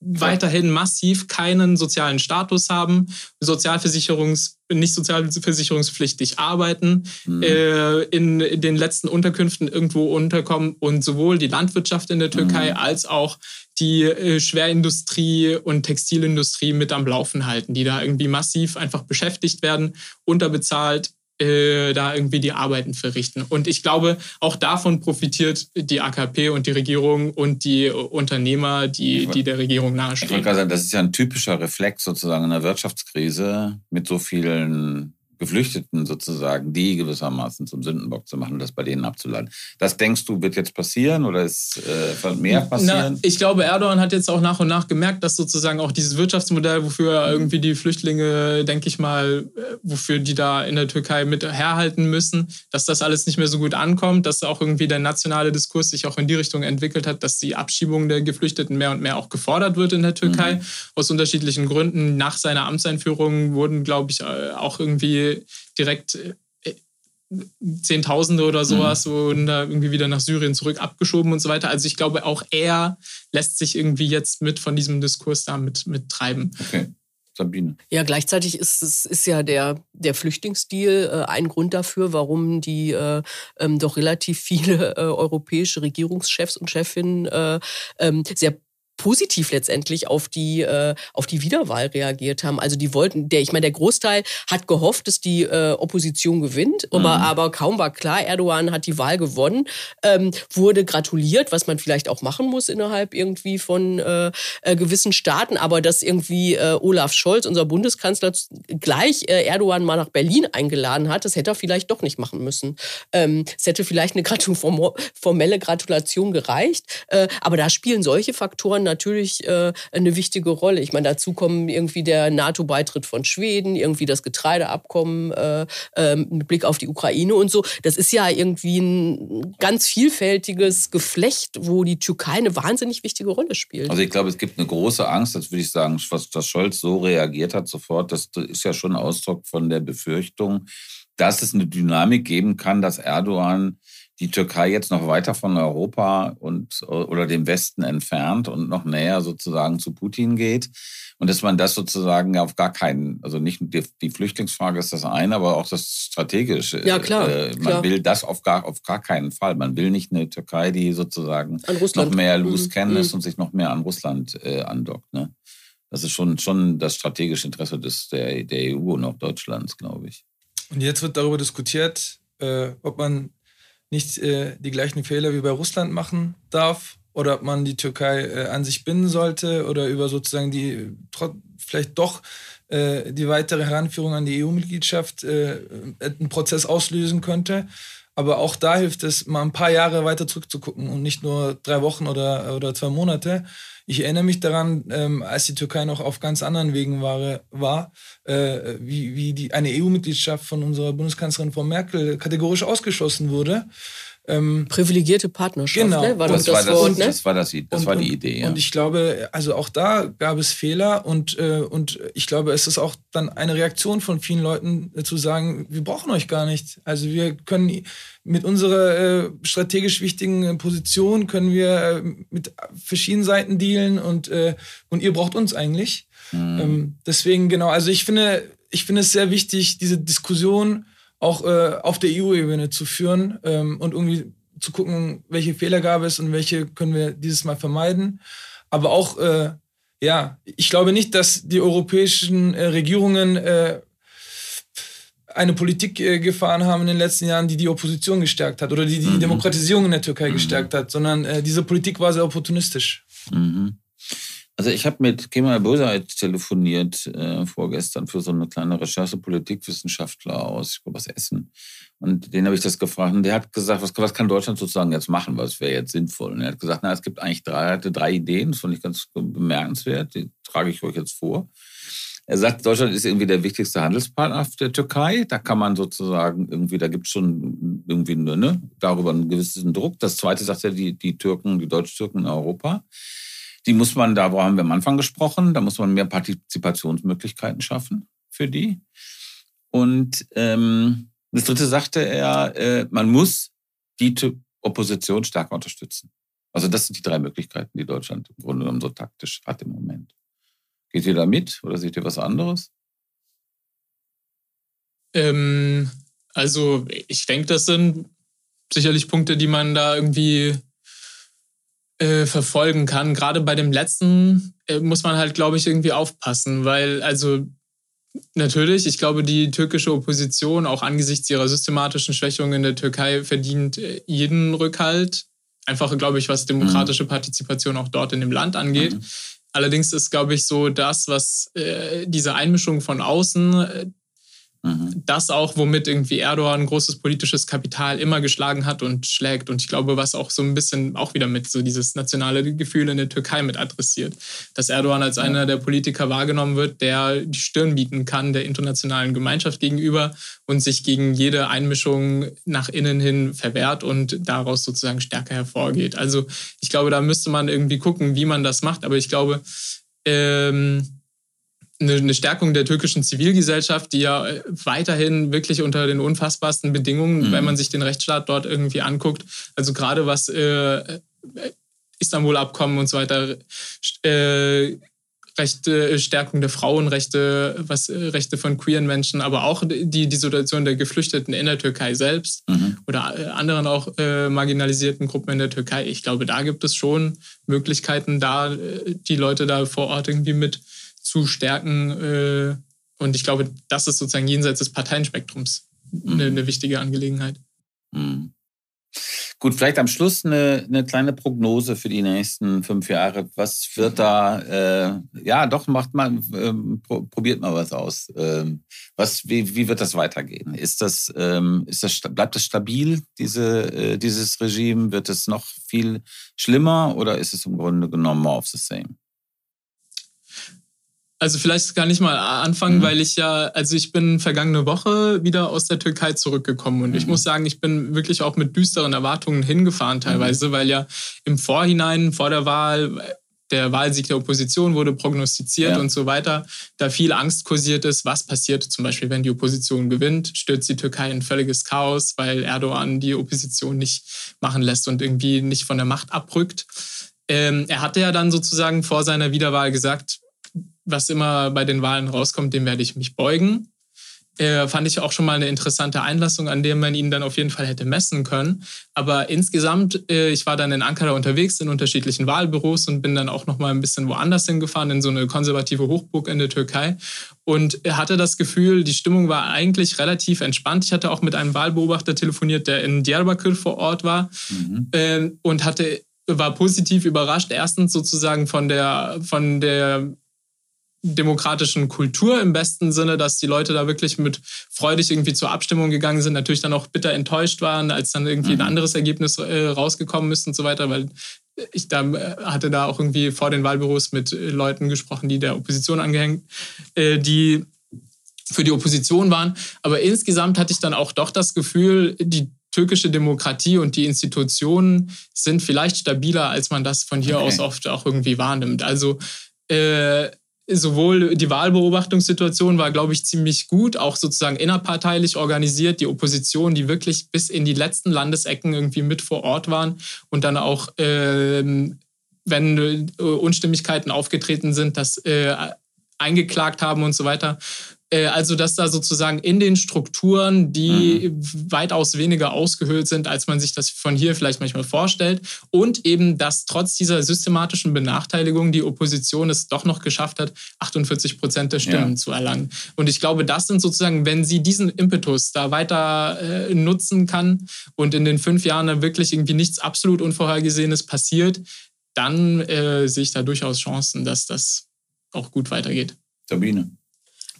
weiterhin massiv keinen sozialen Status haben, Sozialversicherungs nicht sozialversicherungspflichtig arbeiten, mhm. äh, in, in, den letzten Unterkünften irgendwo unterkommen und sowohl die Landwirtschaft in der Türkei mhm. als auch die äh, Schwerindustrie und Textilindustrie mit am Laufen halten, die da irgendwie massiv einfach beschäftigt werden, unterbezahlt, äh, da irgendwie die Arbeiten verrichten. Und ich glaube, auch davon profitiert die AKP und die Regierung und die Unternehmer, die, die der Regierung nahestehen. Ich wollte gerade sagen, das ist ja ein typischer Reflex sozusagen in der Wirtschaftskrise mit so vielen Geflüchteten sozusagen, die gewissermaßen zum Sündenbock zu machen, das bei denen abzuladen. Das denkst du, wird jetzt passieren oder ist äh, mehr passieren? Na, ich glaube, Erdogan hat jetzt auch nach und nach gemerkt, dass sozusagen auch dieses Wirtschaftsmodell, wofür irgendwie die Flüchtlinge, denke ich mal, äh, wofür die da in der Türkei mit herhalten müssen, dass das alles nicht mehr so gut ankommt, dass auch irgendwie der nationale Diskurs sich auch in die Richtung entwickelt hat, dass die Abschiebung der Geflüchteten mehr und mehr auch gefordert wird in der Türkei, mhm. aus unterschiedlichen Gründen. Nach seiner Amtseinführung wurden, glaube ich, äh, auch irgendwie direkt äh, Zehntausende oder sowas mhm. und da irgendwie wieder nach Syrien zurück abgeschoben und so weiter. Also ich glaube, auch er lässt sich irgendwie jetzt mit von diesem Diskurs da mit, mit treiben. Okay. Sabine. Ja, gleichzeitig ist es ist ja der, der Flüchtlingsdeal äh, ein Grund dafür, warum die äh, ähm, doch relativ viele äh, europäische Regierungschefs und Chefinnen äh, ähm, sehr positiv letztendlich auf die äh, auf die Wiederwahl reagiert haben. Also die wollten, der ich meine, der Großteil hat gehofft, dass die äh, Opposition gewinnt, mhm. aber, aber kaum war klar, Erdogan hat die Wahl gewonnen, ähm, wurde gratuliert, was man vielleicht auch machen muss innerhalb irgendwie von äh, äh, gewissen Staaten, aber dass irgendwie äh, Olaf Scholz, unser Bundeskanzler, gleich äh, Erdogan mal nach Berlin eingeladen hat, das hätte er vielleicht doch nicht machen müssen. Ähm, es hätte vielleicht eine Gratu formelle Gratulation gereicht, äh, aber da spielen solche Faktoren natürlich äh, eine wichtige Rolle. Ich meine, dazu kommen irgendwie der NATO-Beitritt von Schweden, irgendwie das Getreideabkommen äh, äh, mit Blick auf die Ukraine und so. Das ist ja irgendwie ein ganz vielfältiges Geflecht, wo die Türkei eine wahnsinnig wichtige Rolle spielt. Also ich glaube, es gibt eine große Angst, das würde ich sagen, was, dass Scholz so reagiert hat sofort. Das ist ja schon Ausdruck von der Befürchtung, dass es eine Dynamik geben kann, dass Erdogan die Türkei jetzt noch weiter von Europa und oder dem Westen entfernt und noch näher sozusagen zu Putin geht und dass man das sozusagen auf gar keinen, also nicht die, die Flüchtlingsfrage ist das eine, aber auch das strategische. Ja klar. Äh, man klar. will das auf gar auf gar keinen Fall. Man will nicht eine Türkei, die sozusagen noch mehr loose mhm. ist mhm. und sich noch mehr an Russland äh, andockt. Ne? Das ist schon schon das strategische Interesse des der, der EU und auch Deutschlands, glaube ich. Und jetzt wird darüber diskutiert, äh, ob man nicht äh, die gleichen Fehler wie bei Russland machen darf oder ob man die Türkei äh, an sich binden sollte oder über sozusagen die vielleicht doch äh, die weitere Heranführung an die EU-Mitgliedschaft äh, einen Prozess auslösen könnte. Aber auch da hilft es, mal ein paar Jahre weiter zurückzugucken und nicht nur drei Wochen oder, oder zwei Monate. Ich erinnere mich daran, ähm, als die Türkei noch auf ganz anderen Wegen war, war äh, wie, wie die, eine EU-Mitgliedschaft von unserer Bundeskanzlerin Frau Merkel kategorisch ausgeschlossen wurde. Ähm, Privilegierte Partnerschaft, genau. ne? war das, das, das Wort, ne? Das war, das, das und, war die Idee, ja. Und ich glaube, also auch da gab es Fehler und, äh, und ich glaube, es ist auch dann eine Reaktion von vielen Leuten äh, zu sagen, wir brauchen euch gar nicht. Also wir können mit unserer äh, strategisch wichtigen Position können wir äh, mit verschiedenen Seiten dealen und, äh, und ihr braucht uns eigentlich. Mhm. Ähm, deswegen, genau, also ich finde, ich finde es sehr wichtig, diese Diskussion auch äh, auf der EU-Ebene zu führen ähm, und irgendwie zu gucken, welche Fehler gab es und welche können wir dieses Mal vermeiden. Aber auch, äh, ja, ich glaube nicht, dass die europäischen äh, Regierungen äh, eine Politik äh, gefahren haben in den letzten Jahren, die die Opposition gestärkt hat oder die die mhm. Demokratisierung in der Türkei mhm. gestärkt hat, sondern äh, diese Politik war sehr opportunistisch. Mhm. Also ich habe mit Kemal Bozait telefoniert äh, vorgestern für so eine kleine Recherche Politikwissenschaftler aus, ich glaube aus Essen. Und den habe ich das gefragt und der hat gesagt, was, was kann Deutschland sozusagen jetzt machen, was wäre jetzt sinnvoll? Und er hat gesagt, na, es gibt eigentlich drei, hatte drei Ideen, das fand ich ganz bemerkenswert, die trage ich euch jetzt vor. Er sagt, Deutschland ist irgendwie der wichtigste Handelspartner der Türkei. Da kann man sozusagen irgendwie, da gibt es schon irgendwie ne, darüber einen gewissen Druck. Das zweite sagt er, die, die Türken, die Deutsch-Türken in Europa. Die muss man, da haben wir am Anfang gesprochen, da muss man mehr Partizipationsmöglichkeiten schaffen für die. Und ähm, das dritte sagte er, äh, man muss die Opposition stärker unterstützen. Also das sind die drei Möglichkeiten, die Deutschland im Grunde genommen so taktisch hat im Moment. Geht ihr da mit oder seht ihr was anderes? Ähm, also ich denke, das sind sicherlich Punkte, die man da irgendwie äh, verfolgen kann. Gerade bei dem letzten äh, muss man halt, glaube ich, irgendwie aufpassen, weil also natürlich, ich glaube, die türkische Opposition auch angesichts ihrer systematischen Schwächung in der Türkei verdient äh, jeden Rückhalt. Einfach, glaube ich, was demokratische mhm. Partizipation auch dort in dem Land angeht. Mhm. Allerdings ist, glaube ich, so das, was äh, diese Einmischung von außen, äh, Mhm. Das auch, womit irgendwie Erdogan großes politisches Kapital immer geschlagen hat und schlägt. Und ich glaube, was auch so ein bisschen auch wieder mit so dieses nationale Gefühl in der Türkei mit adressiert. Dass Erdogan als einer der Politiker wahrgenommen wird, der die Stirn bieten kann der internationalen Gemeinschaft gegenüber und sich gegen jede Einmischung nach innen hin verwehrt und daraus sozusagen stärker hervorgeht. Also ich glaube, da müsste man irgendwie gucken, wie man das macht. Aber ich glaube, ähm, eine Stärkung der türkischen Zivilgesellschaft, die ja äh, weiterhin wirklich unter den unfassbarsten Bedingungen, mhm. wenn man sich den Rechtsstaat dort irgendwie anguckt, also gerade was äh, Istanbul-Abkommen und so weiter, äh, Rechte, äh, Stärkung der Frauenrechte, was äh, Rechte von queeren Menschen, aber auch die, die Situation der Geflüchteten in der Türkei selbst mhm. oder äh, anderen auch äh, marginalisierten Gruppen in der Türkei. Ich glaube, da gibt es schon Möglichkeiten, da die Leute da vor Ort irgendwie mit zu stärken. Äh, und ich glaube, das ist sozusagen jenseits des Parteienspektrums eine, mhm. eine wichtige Angelegenheit. Mhm. Gut, vielleicht am Schluss eine, eine kleine Prognose für die nächsten fünf Jahre. Was wird da, äh, ja, doch, macht mal, ähm, probiert mal was aus. Ähm, was, wie, wie wird das weitergehen? Ist das, ähm, ist das, bleibt das stabil, diese, äh, dieses Regime? Wird es noch viel schlimmer oder ist es im Grunde genommen more of the same? Also vielleicht gar nicht mal anfangen, mhm. weil ich ja, also ich bin vergangene Woche wieder aus der Türkei zurückgekommen und mhm. ich muss sagen, ich bin wirklich auch mit düsteren Erwartungen hingefahren teilweise, mhm. weil ja im Vorhinein, vor der Wahl, der Wahlsieg der Opposition wurde prognostiziert ja. und so weiter, da viel Angst kursiert ist, was passiert zum Beispiel, wenn die Opposition gewinnt, stürzt die Türkei in völliges Chaos, weil Erdogan die Opposition nicht machen lässt und irgendwie nicht von der Macht abrückt. Ähm, er hatte ja dann sozusagen vor seiner Wiederwahl gesagt, was immer bei den Wahlen rauskommt, dem werde ich mich beugen. Äh, fand ich auch schon mal eine interessante Einlassung, an der man ihn dann auf jeden Fall hätte messen können. Aber insgesamt, äh, ich war dann in Ankara unterwegs in unterschiedlichen Wahlbüros und bin dann auch noch mal ein bisschen woanders hingefahren, in so eine konservative Hochburg in der Türkei. Und hatte das Gefühl, die Stimmung war eigentlich relativ entspannt. Ich hatte auch mit einem Wahlbeobachter telefoniert, der in Diyarbakir vor Ort war mhm. äh, und hatte war positiv überrascht. Erstens sozusagen von der, von der demokratischen Kultur im besten Sinne, dass die Leute da wirklich mit freudig irgendwie zur Abstimmung gegangen sind, natürlich dann auch bitter enttäuscht waren, als dann irgendwie mhm. ein anderes Ergebnis äh, rausgekommen ist und so weiter, weil ich da äh, hatte da auch irgendwie vor den Wahlbüros mit äh, Leuten gesprochen, die der Opposition angehängt, äh, die für die Opposition waren. Aber insgesamt hatte ich dann auch doch das Gefühl, die türkische Demokratie und die Institutionen sind vielleicht stabiler, als man das von hier okay. aus oft auch irgendwie wahrnimmt. Also äh, sowohl die Wahlbeobachtungssituation war, glaube ich, ziemlich gut, auch sozusagen innerparteilich organisiert, die Opposition, die wirklich bis in die letzten Landesecken irgendwie mit vor Ort waren und dann auch, äh, wenn Unstimmigkeiten aufgetreten sind, das äh, eingeklagt haben und so weiter. Äh, also, dass da sozusagen in den Strukturen, die mhm. weitaus weniger ausgehöhlt sind, als man sich das von hier vielleicht manchmal vorstellt. Und eben, dass trotz dieser systematischen Benachteiligung die Opposition es doch noch geschafft hat, 48 Prozent der Stimmen ja. zu erlangen. Und ich glaube, das sind sozusagen, wenn sie diesen Impetus da weiter äh, nutzen kann und in den fünf Jahren wirklich irgendwie nichts absolut Unvorhergesehenes passiert, dann äh, sehe ich da durchaus Chancen, dass das auch gut weitergeht. Sabine.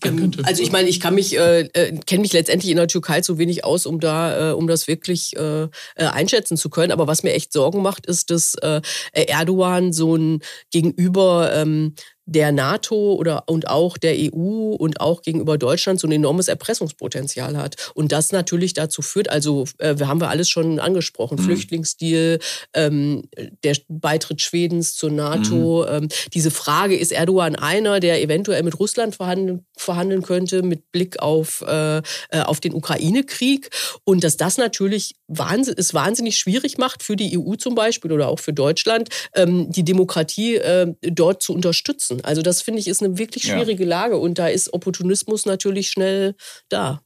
Ähm, also ich meine, ich kann mich, äh, äh, kenne mich letztendlich in der Türkei zu wenig aus, um da, äh, um das wirklich äh, äh, einschätzen zu können. Aber was mir echt Sorgen macht, ist, dass äh, Erdogan so ein Gegenüber ähm, der NATO oder und auch der EU und auch gegenüber Deutschland so ein enormes Erpressungspotenzial hat. Und das natürlich dazu führt, also äh, wir haben wir alles schon angesprochen, mhm. Flüchtlingsdeal, ähm, der Beitritt Schwedens zur NATO. Mhm. Ähm, diese Frage, ist Erdogan einer, der eventuell mit Russland verhandeln, verhandeln könnte mit Blick auf, äh, äh auf den Ukraine-Krieg? Und dass das natürlich wahnsinn, es wahnsinnig schwierig macht für die EU zum Beispiel oder auch für Deutschland, ähm, die Demokratie äh, dort zu unterstützen. Also das finde ich ist eine wirklich schwierige ja. Lage und da ist Opportunismus natürlich schnell da.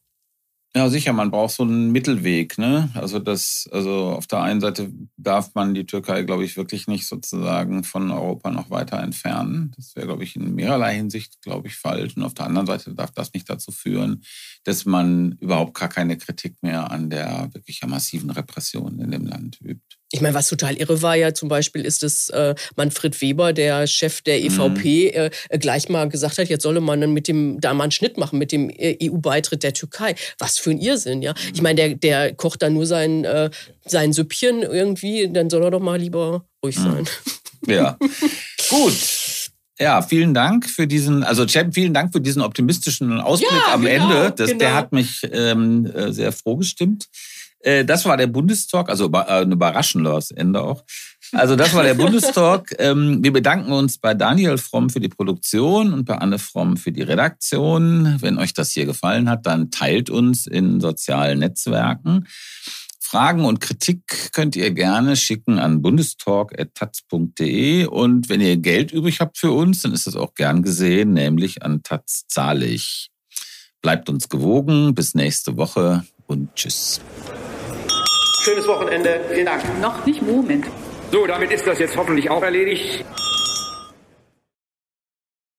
Ja, sicher, man braucht so einen Mittelweg. Ne? Also das, also auf der einen Seite darf man die Türkei, glaube ich, wirklich nicht sozusagen von Europa noch weiter entfernen. Das wäre, glaube ich, in mehrerlei Hinsicht, glaube ich, falsch. Und auf der anderen Seite darf das nicht dazu führen, dass man überhaupt gar keine Kritik mehr an der wirklich massiven Repression in dem Land übt. Ich meine, was total irre war ja zum Beispiel, ist, dass äh, Manfred Weber, der Chef der EVP, mhm. äh, gleich mal gesagt hat, jetzt solle man dann mit dem, da mal einen Schnitt machen mit dem äh, EU-Beitritt der Türkei. Was für ein Irrsinn, ja. Ich meine, der, der kocht dann nur sein, äh, sein Süppchen irgendwie, dann soll er doch mal lieber ruhig mhm. sein. Ja. Gut. Ja, vielen Dank für diesen, also Cem, vielen Dank für diesen optimistischen Ausblick ja, am genau, Ende. Das, genau. Der hat mich ähm, äh, sehr froh gestimmt. Äh, das war der Bundestalk, also äh, ein überraschendes Ende auch. Also das war der Bundestalk. Ähm, wir bedanken uns bei Daniel Fromm für die Produktion und bei Anne Fromm für die Redaktion. Wenn euch das hier gefallen hat, dann teilt uns in sozialen Netzwerken. Fragen und Kritik könnt ihr gerne schicken an bundestalk.taz.de und wenn ihr Geld übrig habt für uns, dann ist das auch gern gesehen, nämlich an Taz zahlig. Bleibt uns gewogen, bis nächste Woche und tschüss. Schönes Wochenende, vielen Dank. Noch nicht Moment. So, damit ist das jetzt hoffentlich auch erledigt.